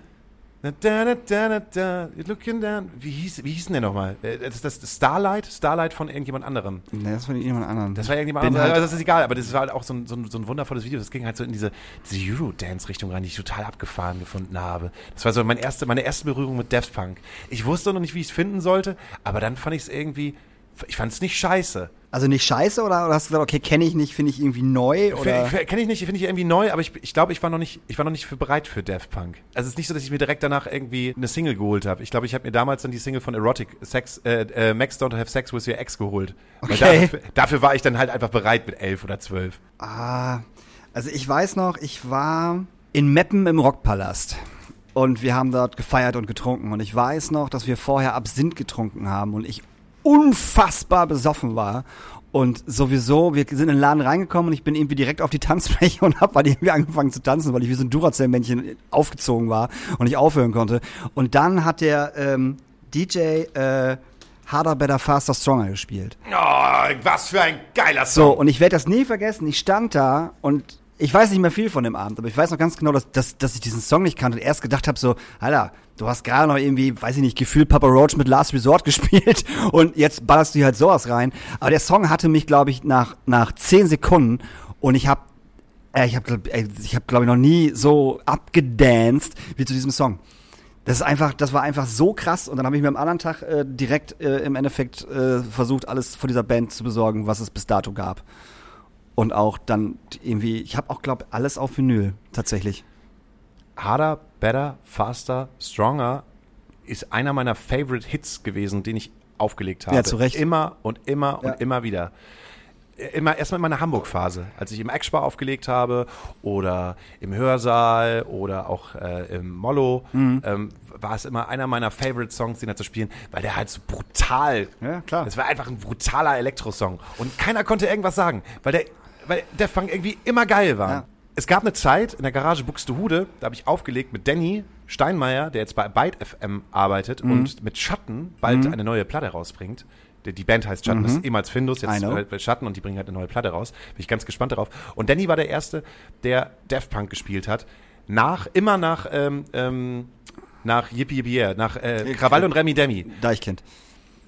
Na, da, da, da, da, da, you're looking down. Wie hieß, wie hieß denn der nochmal? Äh, Das ist das Starlight? Starlight von irgendjemand anderem. Nee, das von jemand anderem. Das war irgendjemand Bin anderes. halt- Also das ist egal, aber das war halt auch so ein, so, ein, so ein wundervolles Video. Das ging halt so in diese, diese Eurodance-Richtung rein, die ich total abgefahren gefunden habe. Das war so mein erste, meine erste Berührung mit Daft Punk. Ich wusste noch nicht, wie ich es finden sollte, aber dann fand ich es irgendwie, ich fand es nicht scheiße. Also nicht scheiße oder, oder hast du gesagt, okay, kenne ich nicht, finde ich irgendwie neu oder? Kenne ich nicht, finde ich irgendwie neu, aber ich, ich glaube, ich war noch nicht, ich war noch nicht für bereit für Daft Punk. Also es ist nicht so, dass ich mir direkt danach irgendwie eine Single geholt habe. Ich glaube, ich habe mir damals dann die Single von Erotic Sex, äh, äh, Max Don't Have Sex with Your Ex geholt. Okay. dafür, dafür war ich dann halt einfach bereit mit elf oder zwölf. Ah, also ich weiß noch, ich war in Meppen im Rockpalast. Und wir haben dort gefeiert und getrunken. Und ich weiß noch, dass wir vorher Absinth getrunken haben und ich unfassbar besoffen war. Und sowieso, wir sind in den Laden reingekommen und ich bin irgendwie direkt auf die Tanzfläche und hab halt irgendwie angefangen zu tanzen, weil ich wie so ein Duracell-Männchen aufgezogen war und nicht aufhören konnte. Und dann hat der ähm, DJ äh, Harder, Better, Faster, Stronger gespielt. Oh, was für ein geiler So, Song. und ich werde das nie vergessen. Ich stand da und ich weiß nicht mehr viel von dem Abend, aber ich weiß noch ganz genau, dass, dass, dass ich diesen Song nicht kannte und erst gedacht habe, so, Alter, du hast gerade noch irgendwie, weiß ich nicht, gefühlt Papa Roach mit Last Resort gespielt und jetzt ballerst du hier halt sowas rein. Aber der Song hatte mich, glaube ich, nach, nach zehn Sekunden und ich habe äh, ich habe ich hab, glaube ich noch nie so abgedanced wie zu diesem Song. Das ist einfach, das war einfach so krass und dann habe ich mir am anderen Tag äh, direkt äh, im Endeffekt äh, versucht, alles von dieser Band zu besorgen, was es bis dato gab. Und auch dann irgendwie, ich habe auch glaube alles auf Vinyl tatsächlich. Harder, Better, Faster, Stronger ist einer meiner Favorite Hits gewesen, den ich aufgelegt habe. Ja, zu Recht. Immer und immer und Ja. immer wieder. Immer erstmal in meiner Hamburg-Phase, als ich im Eckspar aufgelegt habe oder im Hörsaal oder auch äh, im Mollo, Mhm. ähm, war es immer einer meiner Favorite Songs, den da zu spielen, weil der halt so brutal. Ja, klar. Es war einfach ein brutaler Elektrosong und keiner konnte irgendwas sagen, weil der, weil Fang irgendwie immer geil war. Ja. Es gab eine Zeit in der Garage Buxtehude, da habe ich aufgelegt mit Danny Steinmeier, der jetzt bei Byte FM arbeitet Mhm. und mit Schatten bald eine neue Platte rausbringt. Die- Band heißt Schatten, das ist ehemals Findus, Mhm. Jetzt bei Schatten und die bringen halt eine neue Platte raus. Bin ich ganz gespannt darauf. Und Danny war der Erste, der Daft Punk gespielt hat. Nach, immer nach, ähm, ähm, nach Yippie Yippie nach äh, Krawall und Remy Demi Deichkind.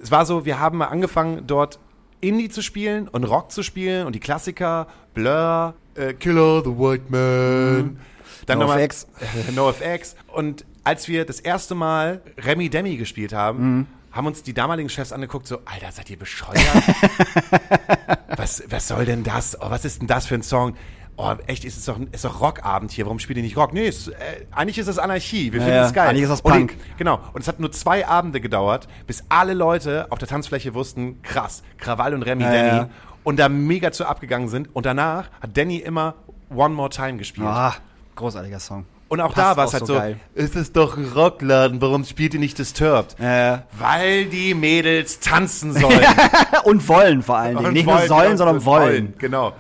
es war so, wir haben mal angefangen, dort Indie zu spielen und Rock zu spielen und die Klassiker, Blur, äh, Killer the White Man, dann nochmal NoFX. NoFX. Und als wir das erste Mal Remy Demi gespielt haben, haben uns die damaligen Chefs angeguckt, so, Alter, seid ihr bescheuert? was, was soll denn das? Oh, was ist denn das für ein Song? Oh, echt, ist es doch, ist doch Rockabend hier. Warum spielt ihr nicht Rock? Nee, es, äh, eigentlich ist es Anarchie. Wir Ja, finden es geil. eigentlich ist das Und Punk. Genau. Und es hat nur zwei Abende gedauert, bis alle Leute auf der Tanzfläche wussten, krass, Krawall und Remy Ja, Danny. ja. Und da mega zu abgegangen sind. Und danach hat Danny immer One More Time gespielt. Ah, großartiger Song. und auch passt da war es halt so geil. es ist doch ein Rockladen, warum spielt ihr nicht Disturbed? Äh, Weil die Mädels tanzen sollen. und wollen vor allen Dingen. Und Nicht nur sollen, sondern wollen. Genau.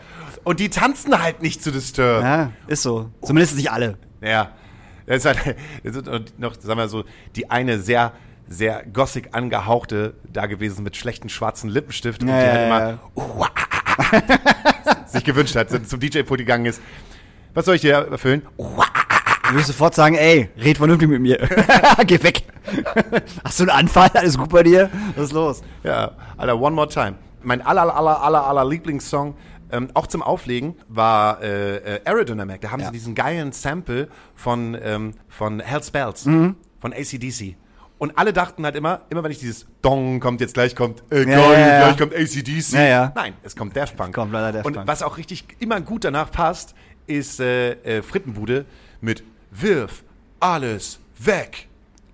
Und die tanzen halt nicht zu Disturbed. Ja, ist so. Zumindest nicht alle. Ja. Das ist halt das ist noch, sagen wir so, die eine sehr, sehr gossig angehauchte da gewesen mit schlechten schwarzen Lippenstift und Ja, die ja, halt immer uh, ah, ah, ah, sich gewünscht hat, zum DJ-Pult gegangen ist. Was soll ich dir erfüllen? Uh, Du wirst sofort sagen, ey, red vernünftig mit mir. Geh weg. Hast du einen Anfall? Alles gut bei dir? Was ist los? Ja, Alter, One More Time. Mein aller, aller, aller, aller Lieblingssong, ähm, auch zum Auflegen, war äh, äh, Aerodynamic. Da haben Ja. sie diesen geilen Sample von, ähm, von Hell's Bells, von ACDC. Und alle dachten halt immer, immer wenn ich dieses Dong kommt, jetzt gleich kommt, äh, geil, ja, ja. gleich kommt ACDC. Nein, es kommt Daft Punk. kommt leider Daft Und Punk. was auch richtig immer gut danach passt, ist äh, äh, Frittenbude mit Wirf alles weg.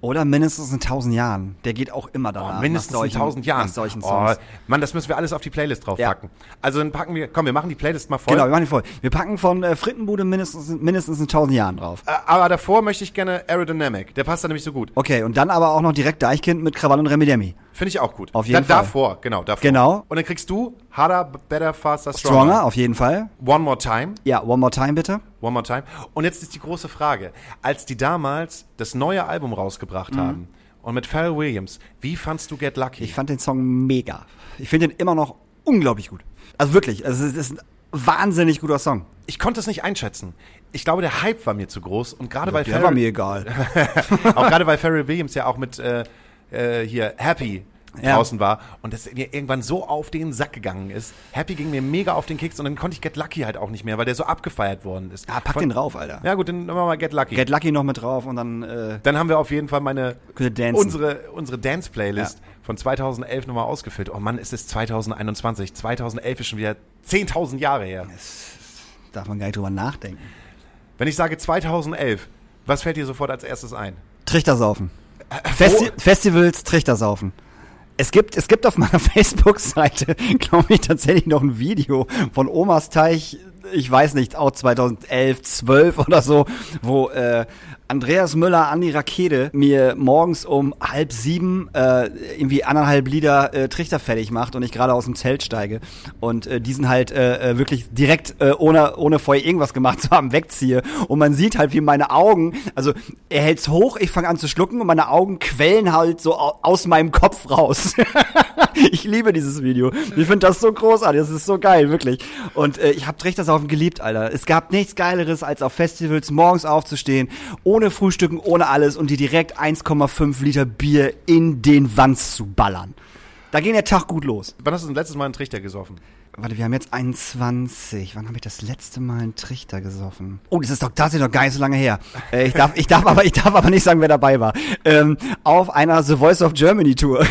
Oder mindestens in tausend Jahren. Der geht auch immer danach. Oh, mindestens solchen, in tausend Jahren. Nach solchen oh, Songs. Mann, das müssen wir alles auf die Playlist Ja. draufpacken. Also dann packen wir, komm, wir machen die Playlist mal voll. Genau, wir machen die voll. Wir packen von äh, Frittenbude mindestens, mindestens in tausend Jahren drauf. Äh, aber davor möchte ich gerne Aerodynamic. Der passt da nämlich so gut. Okay, und dann aber auch noch direkt Deichkind mit Krawall und Remi Demi. Finde ich auch gut. Auf jeden dann Fall. davor, genau, davor. Genau. Und dann kriegst du Harder, Better, Faster, Stronger. Stronger, auf jeden Fall. One More Time. Ja, One More Time bitte. One More Time. Und jetzt ist die große Frage. Als die damals das neue Album rausgebracht Mhm. haben Und mit Pharrell Williams, wie fandst du Get Lucky? Ich fand den Song mega. Ich finde den immer noch unglaublich gut. Also wirklich, also es ist ein wahnsinnig guter Song. Ich konnte es nicht einschätzen. Ich glaube, der Hype war mir zu groß. Und gerade weil Der war mir egal. auch gerade weil Pharrell Williams ja auch mit äh, äh, hier Happy Ja. draußen war und das mir irgendwann so auf den Sack gegangen ist. Happy ging mir mega auf den Keks und dann konnte ich Get Lucky halt auch nicht mehr, weil der so abgefeiert worden ist. Ja, pack Von- den drauf, Alter. Ja gut, dann machen wir mal Get Lucky. Get Lucky noch mit drauf und dann äh, dann haben wir auf jeden Fall meine unsere unsere Dance Playlist von 2011 nochmal ausgefüllt. Oh Mann, ist es 2021. 2011 ist schon wieder 10.000 Jahre her. darf man gar nicht drüber nachdenken. Wenn ich sage 2011, was fällt dir sofort als erstes ein? Trichtersaufen. Festi Festivals, Trichtersaufen. Es gibt, es gibt auf meiner Facebook-Seite, glaube ich, tatsächlich noch ein Video von Omas Teich, ich weiß nicht, auch 2011, 12 oder so, wo äh, Andreas Müller, Andi Rakete, mir morgens um halb sieben äh, irgendwie anderthalb Liter äh, Trichter fertig macht und ich gerade aus dem Zelt steige und äh, diesen halt äh, äh, wirklich direkt äh, ohne ohne vorher irgendwas gemacht zu haben wegziehe und man sieht halt wie meine Augen, also er hält's hoch, ich fange an zu schlucken und meine Augen quellen halt so au- aus meinem Kopf raus. ich liebe dieses Video. Ich finde das so großartig, das ist so geil, wirklich. Und äh, ich habe Trichtersaufen geliebt, Alter. Es gab nichts geileres als auf Festivals morgens aufzustehen, ohne Frühstücken, ohne alles und die direkt 1,5 Liter Bier in den Wanz zu ballern. Da ging der Tag gut los. Wann hast du das letzte Mal einen Trichter gesoffen? Warte, wir haben jetzt 21. Wann habe ich das letzte Mal einen Trichter gesoffen? Oh, das ist doch tatsächlich noch gar nicht so lange her. Äh, ich, darf, ich, darf aber, ich darf aber nicht sagen, wer dabei war. Ähm, auf einer The Voice of Germany Tour.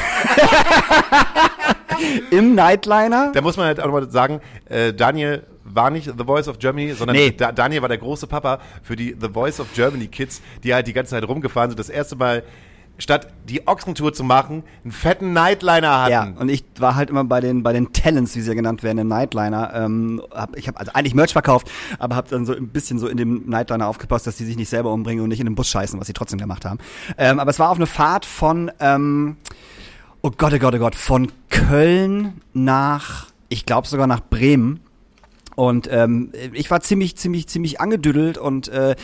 Im Nightliner. Da muss man halt auch mal sagen, äh, Daniel war nicht The Voice of Germany, sondern Nee. da, Daniel war der große Papa für die The Voice of Germany Kids, die halt die ganze Zeit rumgefahren sind. Das erste Mal, statt die Ochsentour zu machen, einen fetten Nightliner hatten. Ja, und ich war halt immer bei den bei den Talents, wie sie ja genannt werden, im Nightliner. Ähm, hab, ich habe also eigentlich Merch verkauft, aber habe dann so ein bisschen so in dem Nightliner aufgepasst, dass die sich nicht selber umbringen und nicht in den Bus scheißen, was sie trotzdem gemacht haben. Ähm, aber es war auf eine Fahrt von, ähm, oh Gott, oh Gott, oh Gott, von Köln nach, ich glaube sogar nach Bremen. Und ähm, ich war ziemlich, ziemlich, ziemlich angedüdelt und äh,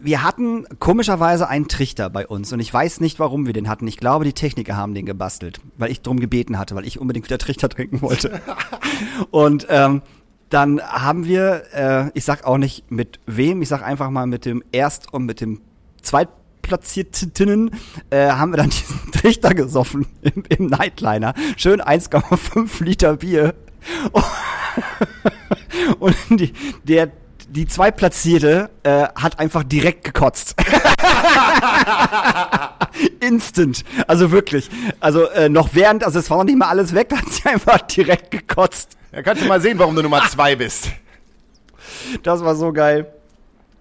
wir hatten komischerweise einen Trichter bei uns und ich weiß nicht, warum wir den hatten. Ich glaube, die Techniker haben den gebastelt, weil ich drum gebeten hatte, weil ich unbedingt wieder Trichter trinken wollte. und ähm, dann haben wir, äh, ich sag auch nicht mit wem, ich sag einfach mal mit dem Erst- und mit dem Zweitplatziertinnen, äh, haben wir dann diesen Trichter gesoffen im, im Nightliner. Schön 1,5 Liter Bier. Und die, der, die Zweitplatzierte äh, hat einfach direkt gekotzt. Instant. Also wirklich. Also äh, noch während, also es war noch nicht mal alles weg, da hat sie einfach direkt gekotzt. Da kannst du mal sehen, warum du Nummer zwei bist. Das war so geil.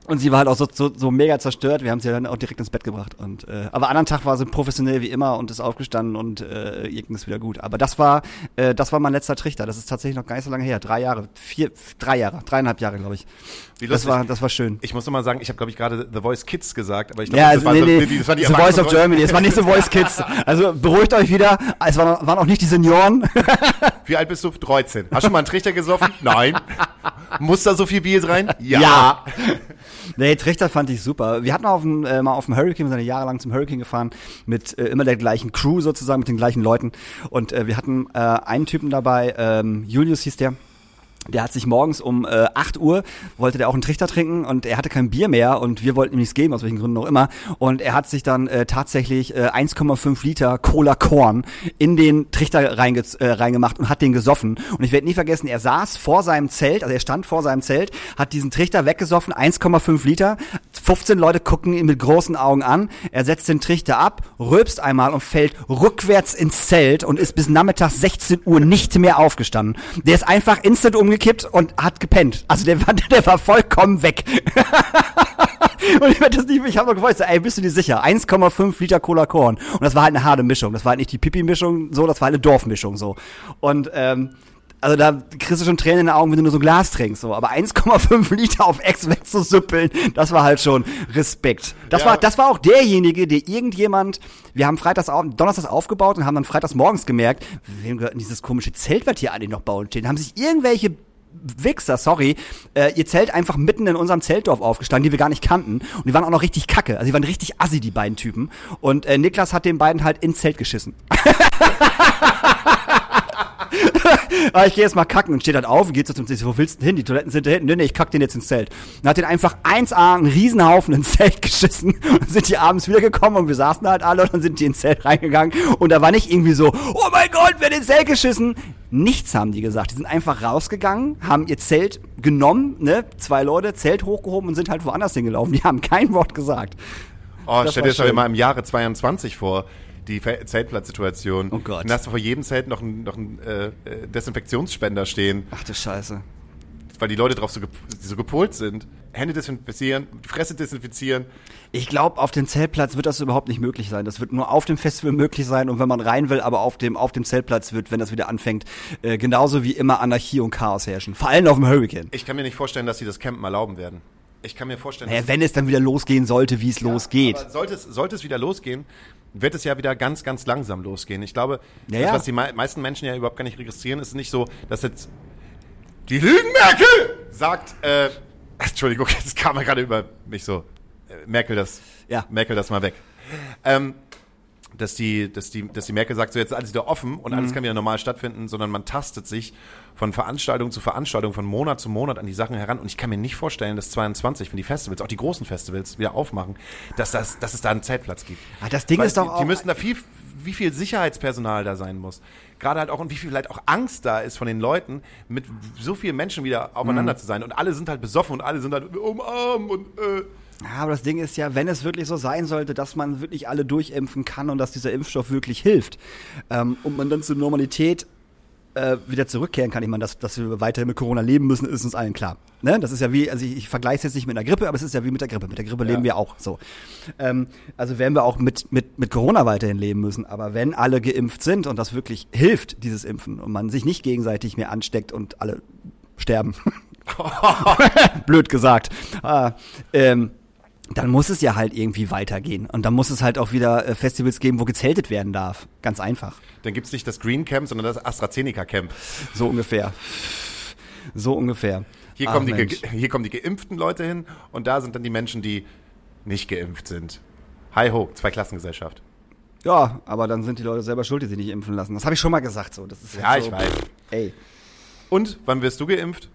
Und sie war halt auch so, so, so mega zerstört. Wir haben sie dann auch direkt ins Bett gebracht. Und, äh, aber anderen Tag war sie professionell wie immer und ist aufgestanden und äh, ihr ging es wieder gut. Aber das war, äh, das war mein letzter Trichter. Das ist tatsächlich noch gar nicht so lange her. Drei Jahre, vier, drei Jahre, dreieinhalb Jahre, glaube ich. Wie Das lustig. war, das war schön. Ich muss noch mal sagen, ich habe, glaube ich, gerade The Voice Kids gesagt, aber ich glaube, Ja, das, also, war nee, so- nee, das war die The Voice of Germany. Es war nicht The Voice Kids. Also beruhigt euch wieder. Es waren, waren auch nicht die Senioren. Wie alt bist du? 13. Hast du schon mal einen Trichter gesoffen? Nein. Muss da so viel Bier rein? Ja. Nee, Trichter fand ich super. Wir hatten auf dem, äh, mal auf dem Hurricane, wir sind ja jahrelang zum Hurricane gefahren, mit äh, immer der gleichen Crew sozusagen, mit den gleichen Leuten. Und äh, wir hatten äh, einen Typen dabei, ähm, Julius hieß der. Der hat sich morgens um äh, 8 Uhr, wollte der auch einen Trichter trinken und er hatte kein Bier mehr und wir wollten ihm nichts geben, aus welchen Gründen auch immer. Und er hat sich dann äh, tatsächlich äh, 1,5 Liter Cola Korn in den Trichter reinge äh, reingemacht und hat den gesoffen. Und ich werde nie vergessen, er saß vor seinem Zelt, also er stand vor seinem Zelt, hat diesen Trichter weggesoffen, 1,5 Liter. 15 Leute gucken ihn mit großen Augen an. Er setzt den Trichter ab, rülpst einmal und fällt rückwärts ins Zelt und ist bis nachmittags 16 Uhr nicht mehr aufgestanden. Der ist einfach instant umgekippt und hat gepennt. Also der war, der war vollkommen weg. Und ich werde das nicht, ich habe noch gefragt, sag, ey, bist du dir sicher? 1,5 Liter Cola Korn. Und das war halt eine harte Mischung. Das war halt nicht die Pipi-Mischung so, das war halt eine Dorfmischung so. Und ähm, also da kriegst du schon Tränen in den Augen, wenn du nur so Glas trinkst, so. Aber 1,5 Liter auf Ex wegzusüppeln, das war halt schon Respekt. Das Ja. war, das war auch derjenige, der irgendjemand, wir haben freitags, donnerstags aufgebaut und haben dann freitags morgens gemerkt, wem gehört denn dieses komische Zelt, was hier eigentlich noch bauen steht? Da haben sich irgendwelche Wichser, sorry, äh, ihr Zelt einfach mitten in unserem Zeltdorf aufgestanden, die wir gar nicht kannten. Und die waren auch noch richtig kacke. Also die waren richtig assi, die beiden Typen. Und äh, Niklas hat den beiden halt ins Zelt geschissen. Aber ich gehe jetzt mal kacken und steht halt auf und geht so zum Zelt. Wo willst du denn hin? Die Toiletten sind da hinten. Nee, nee, ich kack den jetzt ins Zelt. Und hat den einfach 1A einen Riesenhaufen ins Zelt geschissen. Und sind die abends wiedergekommen und wir saßen da halt alle und dann sind die ins Zelt reingegangen. Und da war nicht irgendwie so, oh mein Gott, wer hat ins Zelt geschissen? Nichts haben die gesagt. Die sind einfach rausgegangen, haben ihr Zelt genommen, ne? Zwei Leute, Zelt hochgehoben und sind halt woanders hingelaufen. Die haben kein Wort gesagt. Oh, Das stell dir das schön. mal im Jahre 22 vor, die Zeltplatzsituation. Oh Gott. Dann hast du vor jedem Zelt noch einen, noch einen äh, äh, Desinfektionsspender stehen, Ach du Scheiße. weil die Leute drauf so, gep so gepolt sind. Hände desinfizieren, Fresse desinfizieren. Ich glaube, auf dem Zeltplatz wird das überhaupt nicht möglich sein. Das wird nur auf dem Festival möglich sein und wenn man rein will, aber auf dem, auf dem Zeltplatz wird, wenn das wieder anfängt, äh, genauso wie immer Anarchie und Chaos herrschen. Vor allem auf dem Hurricane. Ich kann mir nicht vorstellen, dass sie das Campen erlauben werden. Ich kann mir vorstellen, Naja, dass wenn es dann wieder losgehen sollte, wie es losgeht. Aber sollte es, sollte es wieder losgehen, wird es ja wieder ganz, ganz langsam losgehen. Ich glaube, Ja, das, was die mei meisten Menschen ja überhaupt gar nicht registrieren, ist nicht so, dass jetzt die Lügenmerkel sagt, äh, Entschuldigung, das kam mir gerade über mich so, äh, Merkel das, Ja. Merkel das mal weg. Ähm, dass die, dass die, dass die Merkel sagt, so jetzt ist alles wieder offen und Mhm. alles kann wieder normal stattfinden, sondern man tastet sich von Veranstaltung zu Veranstaltung, von Monat zu Monat an die Sachen heran. Und ich kann mir nicht vorstellen, dass 22, wenn die Festivals, auch die großen Festivals wieder aufmachen, dass, das, dass es da einen Zeltplatz gibt. Ah, das Ding Weil ist doch die, auch- Die müssen da viel, wie viel Sicherheitspersonal da sein muss. Gerade halt auch, und wie viel vielleicht auch Angst da ist von den Leuten, mit so vielen Menschen wieder aufeinander zu sein. Und alle sind halt besoffen und alle sind halt umarmt und, äh, Ja, aber das Ding ist ja, wenn es wirklich so sein sollte, dass man wirklich alle durchimpfen kann und dass dieser Impfstoff wirklich hilft ähm, und man dann zur Normalität äh, wieder zurückkehren kann. Ich meine, dass, dass wir weiterhin mit Corona leben müssen, ist uns allen klar. Ne? Das ist ja wie, also ich, ich vergleiche es jetzt nicht mit einer Grippe, aber es ist ja wie mit der Grippe. Mit der Grippe leben wir auch so. Ähm, also werden wir auch mit, mit, mit Corona weiterhin leben müssen. Aber wenn alle geimpft sind und das wirklich hilft, dieses Impfen, und man sich nicht gegenseitig mehr ansteckt und alle sterben. Blöd gesagt. Ah, ähm, dann muss es ja halt irgendwie weitergehen. Und dann muss es halt auch wieder äh, Festivals geben, wo gezeltet werden darf. Ganz einfach. dann gibt's nicht das Green Camp, sondern das AstraZeneca Camp. So ungefähr. So ungefähr. Hier, Ach, kommen die, Mensch. hier kommen die geimpften Leute hin und da sind dann die Menschen, die nicht geimpft sind. Hi ho, Zweiklassengesellschaft. Ja, aber dann sind die Leute selber schuld, die sich nicht impfen lassen. Das habe ich schon mal gesagt. So, das ist Ja, halt ich so, weiß. Ey, Und wann wirst du geimpft?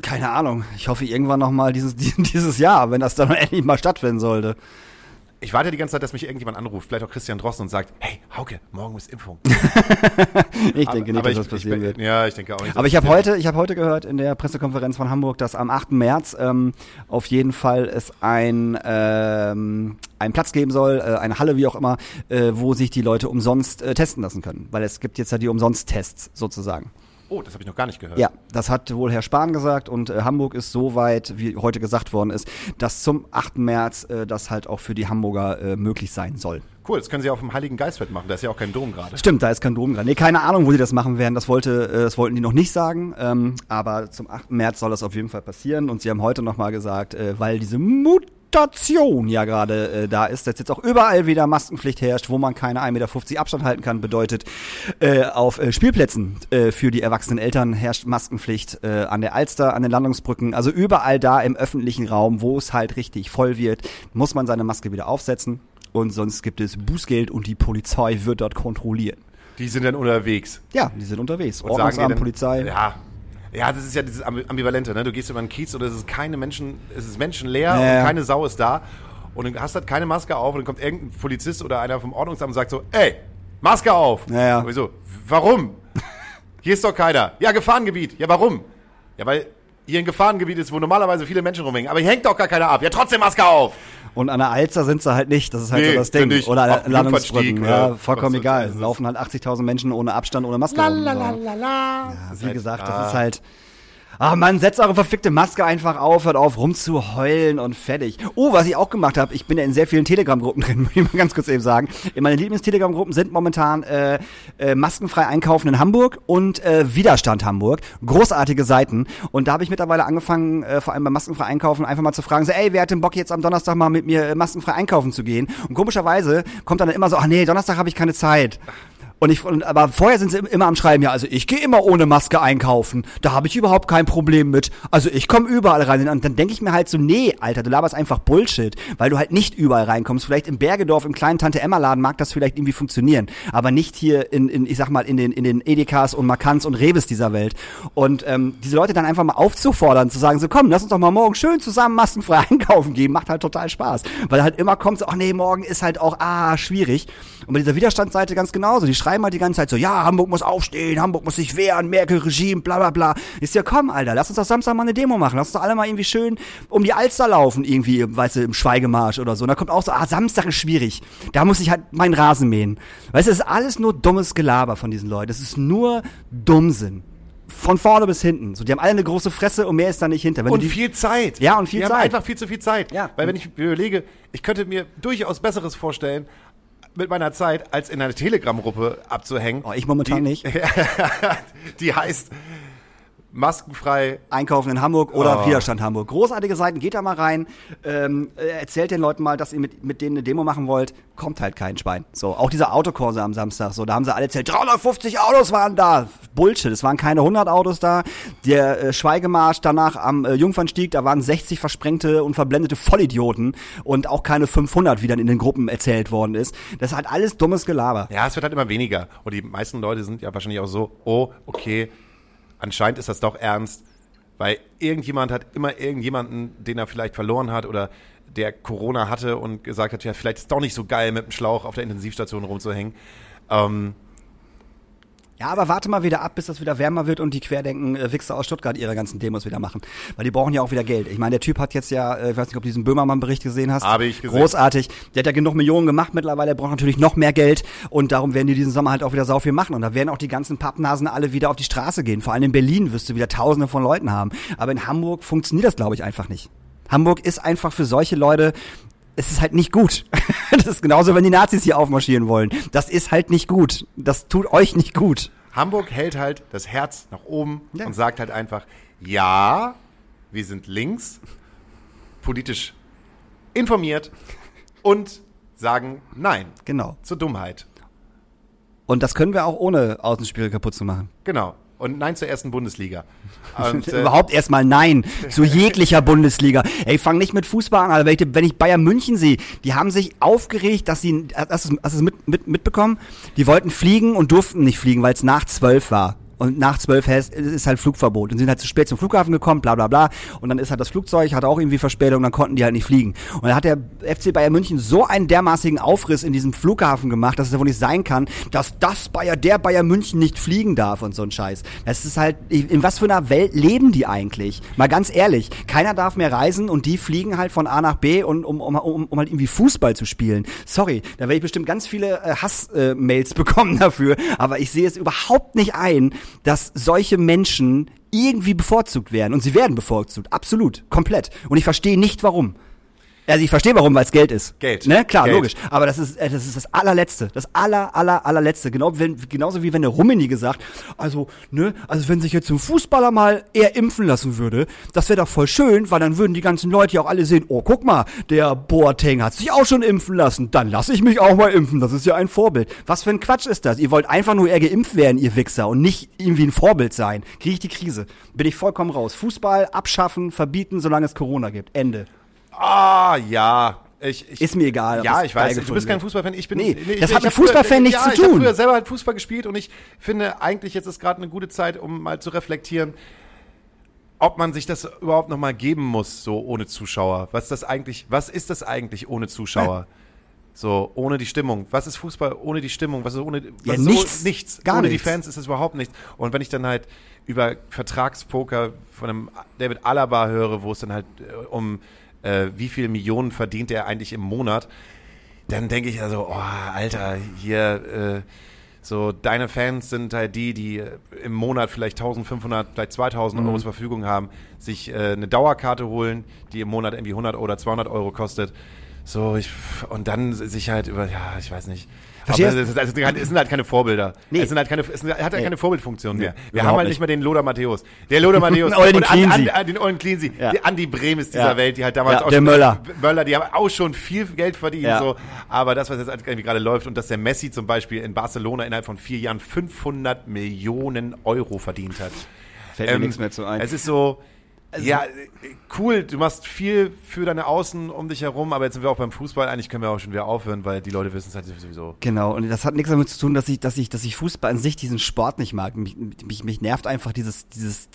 Keine Ahnung. Ich hoffe irgendwann noch mal dieses dieses Jahr, wenn das dann endlich mal stattfinden sollte. Ich warte die ganze Zeit, dass mich irgendjemand anruft, vielleicht auch Christian Drosten und sagt, hey, Hauke, morgen ist Impfung. Ich denke nicht, aber dass das passieren ich, wird. Ja, ich denke auch nicht. Aber ich habe heute, ich habe heute gehört in der Pressekonferenz von Hamburg, dass am 8. März ähm, auf jeden Fall es ein ähm, einen Platz geben soll, äh, eine Halle wie auch immer, äh, wo sich die Leute umsonst äh, testen lassen können, weil es gibt jetzt ja die Umsonst-Tests sozusagen. Oh, das habe ich noch gar nicht gehört. Ja, das hat wohl Herr Spahn gesagt und äh, Hamburg ist so weit, wie heute gesagt worden ist, dass zum 8. März äh, das halt auch für die Hamburger äh, möglich sein soll. Cool, das können sie auch vom Heiligen Geistfeld machen, da ist ja auch kein Dom gerade. Stimmt, da ist kein Dom dran. Nee, keine Ahnung, wo die das machen werden. Das wollte, äh, das wollten die noch nicht sagen. Ähm, aber zum 8. März soll das auf jeden Fall passieren. Und sie haben heute nochmal gesagt, äh, weil diese Mutation ja gerade äh, da ist, dass jetzt auch überall wieder Maskenpflicht herrscht, wo man keine 1,50 Meter Abstand halten kann, bedeutet, äh, auf äh, Spielplätzen äh, für die erwachsenen Eltern herrscht Maskenpflicht äh, an der Alster, an den Landungsbrücken. Also überall da im öffentlichen Raum, wo es halt richtig voll wird, muss man seine Maske wieder aufsetzen. Und sonst gibt es Bußgeld und die Polizei wird dort kontrollieren. Die sind dann unterwegs. Ja, die sind unterwegs. Und sagen Ordnungsamt, dann, Polizei. Ja. Ja, das ist ja dieses Ambi- Ambivalente, ne? Du gehst über einen Kiez und es ist keine Menschen, es ist menschenleer Ja, und keine Sau ist da. Und du hast halt keine Maske auf und dann kommt irgendein Polizist oder einer vom Ordnungsamt und sagt so, ey, Maske auf. Ja, ja. Und ich so, warum? Hier ist doch keiner. Ja, Gefahrengebiet. Ja, warum? Ja, weil hier ein Gefahrengebiet ist, wo normalerweise viele Menschen rumhängen. Aber hier hängt doch gar keiner ab. Ja, trotzdem Maske auf. Und an der Alster sind sie halt nicht. Das ist halt Nee, so das Ding. nicht. Oder dem Landungsbrücken. Ja, vollkommen egal. Laufen halt 80.000 Menschen ohne Abstand, ohne Maske. So. Ja, wie halt- gesagt, das ist halt... Ah, man, setzt eure verfickte Maske einfach auf, hört auf rumzuheulen und fertig. Oh, was ich auch gemacht habe, ich bin ja in sehr vielen Telegram-Gruppen drin, muss ich mal ganz kurz eben sagen. Meine Lieblings-Telegram-Gruppen sind momentan äh, äh, Maskenfrei Einkaufen in Hamburg und äh, Widerstand Hamburg. Großartige Seiten. Und da habe ich mittlerweile angefangen, äh, vor allem beim Maskenfrei Einkaufen, einfach mal zu fragen, so, ey, wer hat denn Bock jetzt am Donnerstag mal mit mir äh, maskenfrei einkaufen zu gehen? Und komischerweise kommt dann immer so, ach nee, Donnerstag habe ich keine Zeit. Und ich, aber vorher sind sie im- immer am Schreiben, ja, also ich gehe immer ohne Maske einkaufen. Da habe ich überhaupt kein Problem mit. Also ich komme überall rein. Und dann denke ich mir halt so, nee, Alter, du laberst einfach Bullshit, weil du halt nicht überall reinkommst. Vielleicht im Bergedorf, im kleinen Tante-Emma-Laden mag das vielleicht irgendwie funktionieren. Aber nicht hier in, in ich sag mal, in den, in den Edekas und Markants und Reves dieser Welt. Und ähm, diese Leute dann einfach mal aufzufordern, zu sagen, so komm, lass uns doch mal morgen schön zusammen maskenfrei einkaufen gehen, macht halt total Spaß. Weil halt immer kommt so, ach nee, morgen ist halt auch, ah, schwierig. Und bei dieser Widerstandsseite ganz genauso. Die schreiben halt die ganze Zeit so, ja, Hamburg muss aufstehen, Hamburg muss sich wehren, Merkel-Regime, bla bla bla. Ist ja komm, Alter, lass uns doch Samstag mal eine Demo machen. Lass uns doch alle mal irgendwie schön um die Alster laufen, irgendwie, weißt du, im Schweigemarsch oder so. Und da kommt auch so, ah, Samstag ist schwierig. Da muss ich halt meinen Rasen mähen. Weißt du, das ist alles nur dummes Gelaber von diesen Leuten. Das ist nur Dummsinn. Von vorne bis hinten. So, die haben alle eine große Fresse und mehr ist da nicht hinter. Wenn Und die, viel Zeit. Ja, und viel Wir Zeit. haben einfach viel zu viel Zeit. Ja. Weil wenn ich mir überlege, ich könnte mir durchaus Besseres vorstellen, mit meiner Zeit, als in einer Telegram-Gruppe abzuhängen. Oh, ich momentan die, nicht. die heißt maskenfrei. Einkaufen in Hamburg oder Oh. Widerstand Hamburg. Großartige Seiten, geht da mal rein, ähm, äh, erzählt den Leuten mal, dass ihr mit, mit denen eine Demo machen wollt, kommt halt kein Schwein. So, auch diese Autokurse am Samstag, so, da haben sie alle erzählt, 350 Autos waren da. Bullshit, es waren keine 100 Autos da. Der äh, Schweigemarsch danach am äh, Jungfernstieg, da waren 60 versprengte und verblendete Vollidioten und auch keine 500, wie dann in den Gruppen erzählt worden ist. Das ist halt alles dummes Gelaber. Ja, es wird halt immer weniger. Und die meisten Leute sind ja wahrscheinlich auch so, oh, okay, anscheinend ist das doch ernst. Weil irgendjemand hat immer irgendjemanden, den er vielleicht verloren hat oder der Corona hatte und gesagt hat, ja, vielleicht ist es doch nicht so geil, mit dem Schlauch auf der Intensivstation rumzuhängen. Ähm, Ja, aber warte mal wieder ab, bis das wieder wärmer wird und die Querdenken äh, Wichser aus Stuttgart ihre ganzen Demos wieder machen. Weil die brauchen ja auch wieder Geld. Ich meine, der Typ hat jetzt ja, äh, ich weiß nicht, ob du diesen Böhmermann-Bericht gesehen hast. Habe ich gesehen. Großartig. Der hat ja genug Millionen gemacht mittlerweile, er braucht natürlich noch mehr Geld und darum werden die diesen Sommer halt auch wieder sau viel machen. Und da werden auch die ganzen Pappnasen alle wieder auf die Straße gehen. Vor allem in Berlin wirst du wieder tausende von Leuten haben. Aber in Hamburg funktioniert das, glaube ich, einfach nicht. Hamburg ist einfach für solche Leute, es ist halt nicht gut. das ist genauso, wenn die Nazis hier aufmarschieren wollen. Das ist halt nicht gut. Das tut euch nicht gut. Hamburg hält halt das Herz nach oben Ja. und sagt halt einfach, ja, wir sind links, politisch informiert und sagen Nein Genau. zur Dummheit. Und das können wir auch ohne Außenspiele kaputt zu machen. Genau. Und Nein zur ersten Bundesliga. Und, äh, Überhaupt erstmal nein zu jeglicher Bundesliga. Ey, fang nicht mit Fußball an, Alter. Wenn ich, wenn ich Bayern München sehe, die haben sich aufgeregt, dass sie, hast du es hast du es mit, mit, mitbekommen? Die wollten fliegen und durften nicht fliegen, weil es nach zwölf war. Und nach zwölf ist halt Flugverbot. Und sind halt zu spät zum Flughafen gekommen, bla bla bla. Und dann ist halt das Flugzeug, hat auch irgendwie Verspätung, dann konnten die halt nicht fliegen. Und dann hat der FC Bayern München so einen dermaßigen Aufriss in diesem Flughafen gemacht, dass es ja wohl nicht sein kann, dass das Bayer, der Bayern München nicht fliegen darf und so ein Scheiß. Das ist halt, in was für einer Welt leben die eigentlich? Mal ganz ehrlich, keiner darf mehr reisen und die fliegen halt von A nach B und um, um, um, um halt irgendwie Fußball zu spielen. Sorry, da werde ich bestimmt ganz viele äh, Hass-Mails äh, bekommen dafür, aber ich sehe es überhaupt nicht ein, dass solche Menschen irgendwie bevorzugt werden. Und sie werden bevorzugt, absolut, komplett. Und ich verstehe nicht, warum. Also ich verstehe warum, weil es Geld ist. Geld. Ne? Klar, Geld. logisch. Aber das ist, äh, das ist das allerletzte. Das aller, aller, allerletzte. Genau, wenn, genauso wie wenn der Rummenigge sagt, also, ne, also wenn sich jetzt ein Fußballer mal eher impfen lassen würde, das wäre doch voll schön, weil dann würden die ganzen Leute ja auch alle sehen, oh, guck mal, der Boateng hat sich auch schon impfen lassen. Dann lasse ich mich auch mal impfen. Das ist ja ein Vorbild. Was für ein Quatsch ist das? Ihr wollt einfach nur eher geimpft werden, ihr Wichser, und nicht irgendwie ein Vorbild sein. Kriege ich die Krise. Bin ich vollkommen raus. Fußball abschaffen, verbieten, solange es Corona gibt. Ende. Ah, ja. Ich, ich, Ist mir egal, Ja, ich weiß, du bist kein. Fußballfan. Ich bin. Nee, ich, das ich hat mit Fußballfan nichts ja, zu Ich habe tun. früher selber halt Fußball gespielt und ich finde eigentlich jetzt ist gerade eine gute Zeit, um mal zu reflektieren, ob man sich das überhaupt noch mal geben muss, so ohne Zuschauer. Was das eigentlich? Was ist das eigentlich ohne Zuschauer? So, ohne die Stimmung. Was ist Fußball ohne die Stimmung? Was ist ohne was Ja, nichts. Oh, nichts. Gar ohne nichts. die Fans ist es überhaupt nichts. Und wenn ich dann halt über Vertragspoker von einem David Alaba höre, wo es dann halt äh, um äh, wie viel Millionen verdient er eigentlich im Monat, dann denke ich also, oh, Alter, hier, äh, so, deine Fans sind halt die, die äh, im Monat vielleicht 1500, vielleicht 2000 Mhm. Euro zur Verfügung haben, sich äh, eine Dauerkarte holen, die im Monat irgendwie 100 oder 200 Euro kostet. So, ich, und dann sich halt über, ja, ich weiß nicht. Verstehst? Aber es, also, es sind halt keine Vorbilder. Nee. Es sind halt keine, es sind- hat halt Nee. keine Vorbildfunktion mehr. Wir überhaupt haben halt nicht. mehr den Loder Matthäus. Der Loder Matthäus. Den und. An, an, den Ollen Cleansey. Ja. Die Andi Bremes dieser Ja. Welt, die halt damals Ja, auch der schon, Möller. Möller, die haben auch schon viel Geld verdient, Ja. so. Aber das, was jetzt irgendwie gerade läuft und dass der Messi zum Beispiel in Barcelona innerhalb von vier Jahren 500 Millionen Euro verdient hat. Fällt mir nichts mehr zu ein. Es ist so, ja, äh, cool, du machst viel für deine Außen um dich herum, aber jetzt sind wir auch beim Fußball. Eigentlich können wir auch schon wieder aufhören, weil die Leute wissen es halt sowieso. Genau, und das hat nichts damit zu tun, dass ich, dass ich, dass ich Fußball an sich diesen Sport nicht mag. Mich, mich, mich nervt einfach dieses, dieses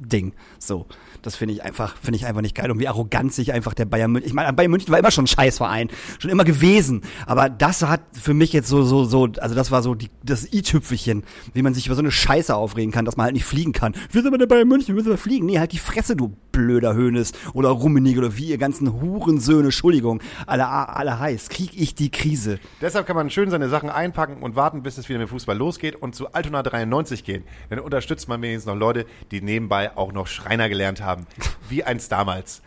Zwei-Klassen-Ding. So. Das finde ich einfach, finde ich einfach nicht geil. Und wie arrogant sich einfach der Bayern München, ich meine, Bayern München war immer schon ein Scheißverein. Schon immer gewesen. Aber das hat für mich jetzt so, so, so, also das war so die, das i-Tüpfelchen, wie man sich über so eine Scheiße aufregen kann, dass man halt nicht fliegen kann. Wir sind aber der Bayern München, wir müssen aber fliegen. Nee, halt die Fresse, du blöder Hönes oder Rummenigge oder wie ihr ganzen Hurensöhne, Entschuldigung, alle, alle heiß. Krieg ich die Krise. Deshalb kann man schön seine Sachen einpacken und warten, bis es wieder mit dem Fußball losgeht und zu Altona 93 gehen. Dann unterstützt man wenigstens noch Leute, die nebenbei auch noch Schreiner gelernt haben. Wie eins damals.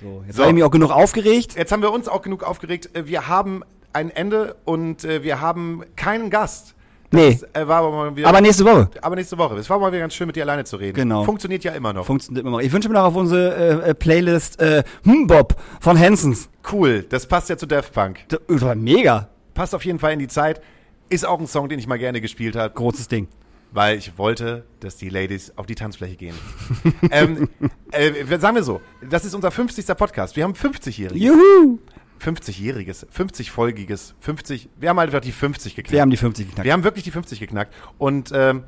So, jetzt So. habe ich mich auch genug aufgeregt. Jetzt haben wir uns auch genug aufgeregt. Wir haben ein Ende und äh, wir haben keinen Gast. Nee. äh, war aber mal wieder, Aber nächste Woche. aber nächste Woche. Es war mal wieder ganz schön, mit dir alleine zu reden. Genau. Funktioniert ja immer noch. Funktioniert immer noch. Ich wünsche mir noch auf unsere äh, äh, Playlist äh, Mbop von Hansons. cool. Das passt ja zu Daft Punk. Das war mega. Passt auf jeden Fall in die Zeit. Ist auch ein Song, den ich mal gerne gespielt habe, Großes Ding. weil ich wollte, dass die Ladies auf die Tanzfläche gehen. ähm, äh, sagen wir so, das ist unser 50. Podcast. Wir haben 50-Jähriges. Juhu. 50-Jähriges, 50-folgiges, 50, wir haben halt einfach die 50 geknackt. Wir haben die 50 geknackt. Wir haben wirklich die 50 geknackt. Und ähm,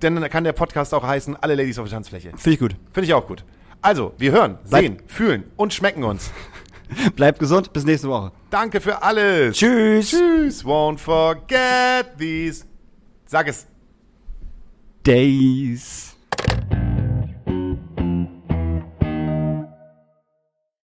dann kann der Podcast auch heißen, alle Ladies auf der Tanzfläche. Finde ich gut. Finde ich auch gut. Also, wir hören, Bleib- sehen, fühlen und schmecken uns. Bleibt gesund. Bis nächste Woche. Danke für alles. Tschüss. Tschüss. Won't forget these. Sag es. Days.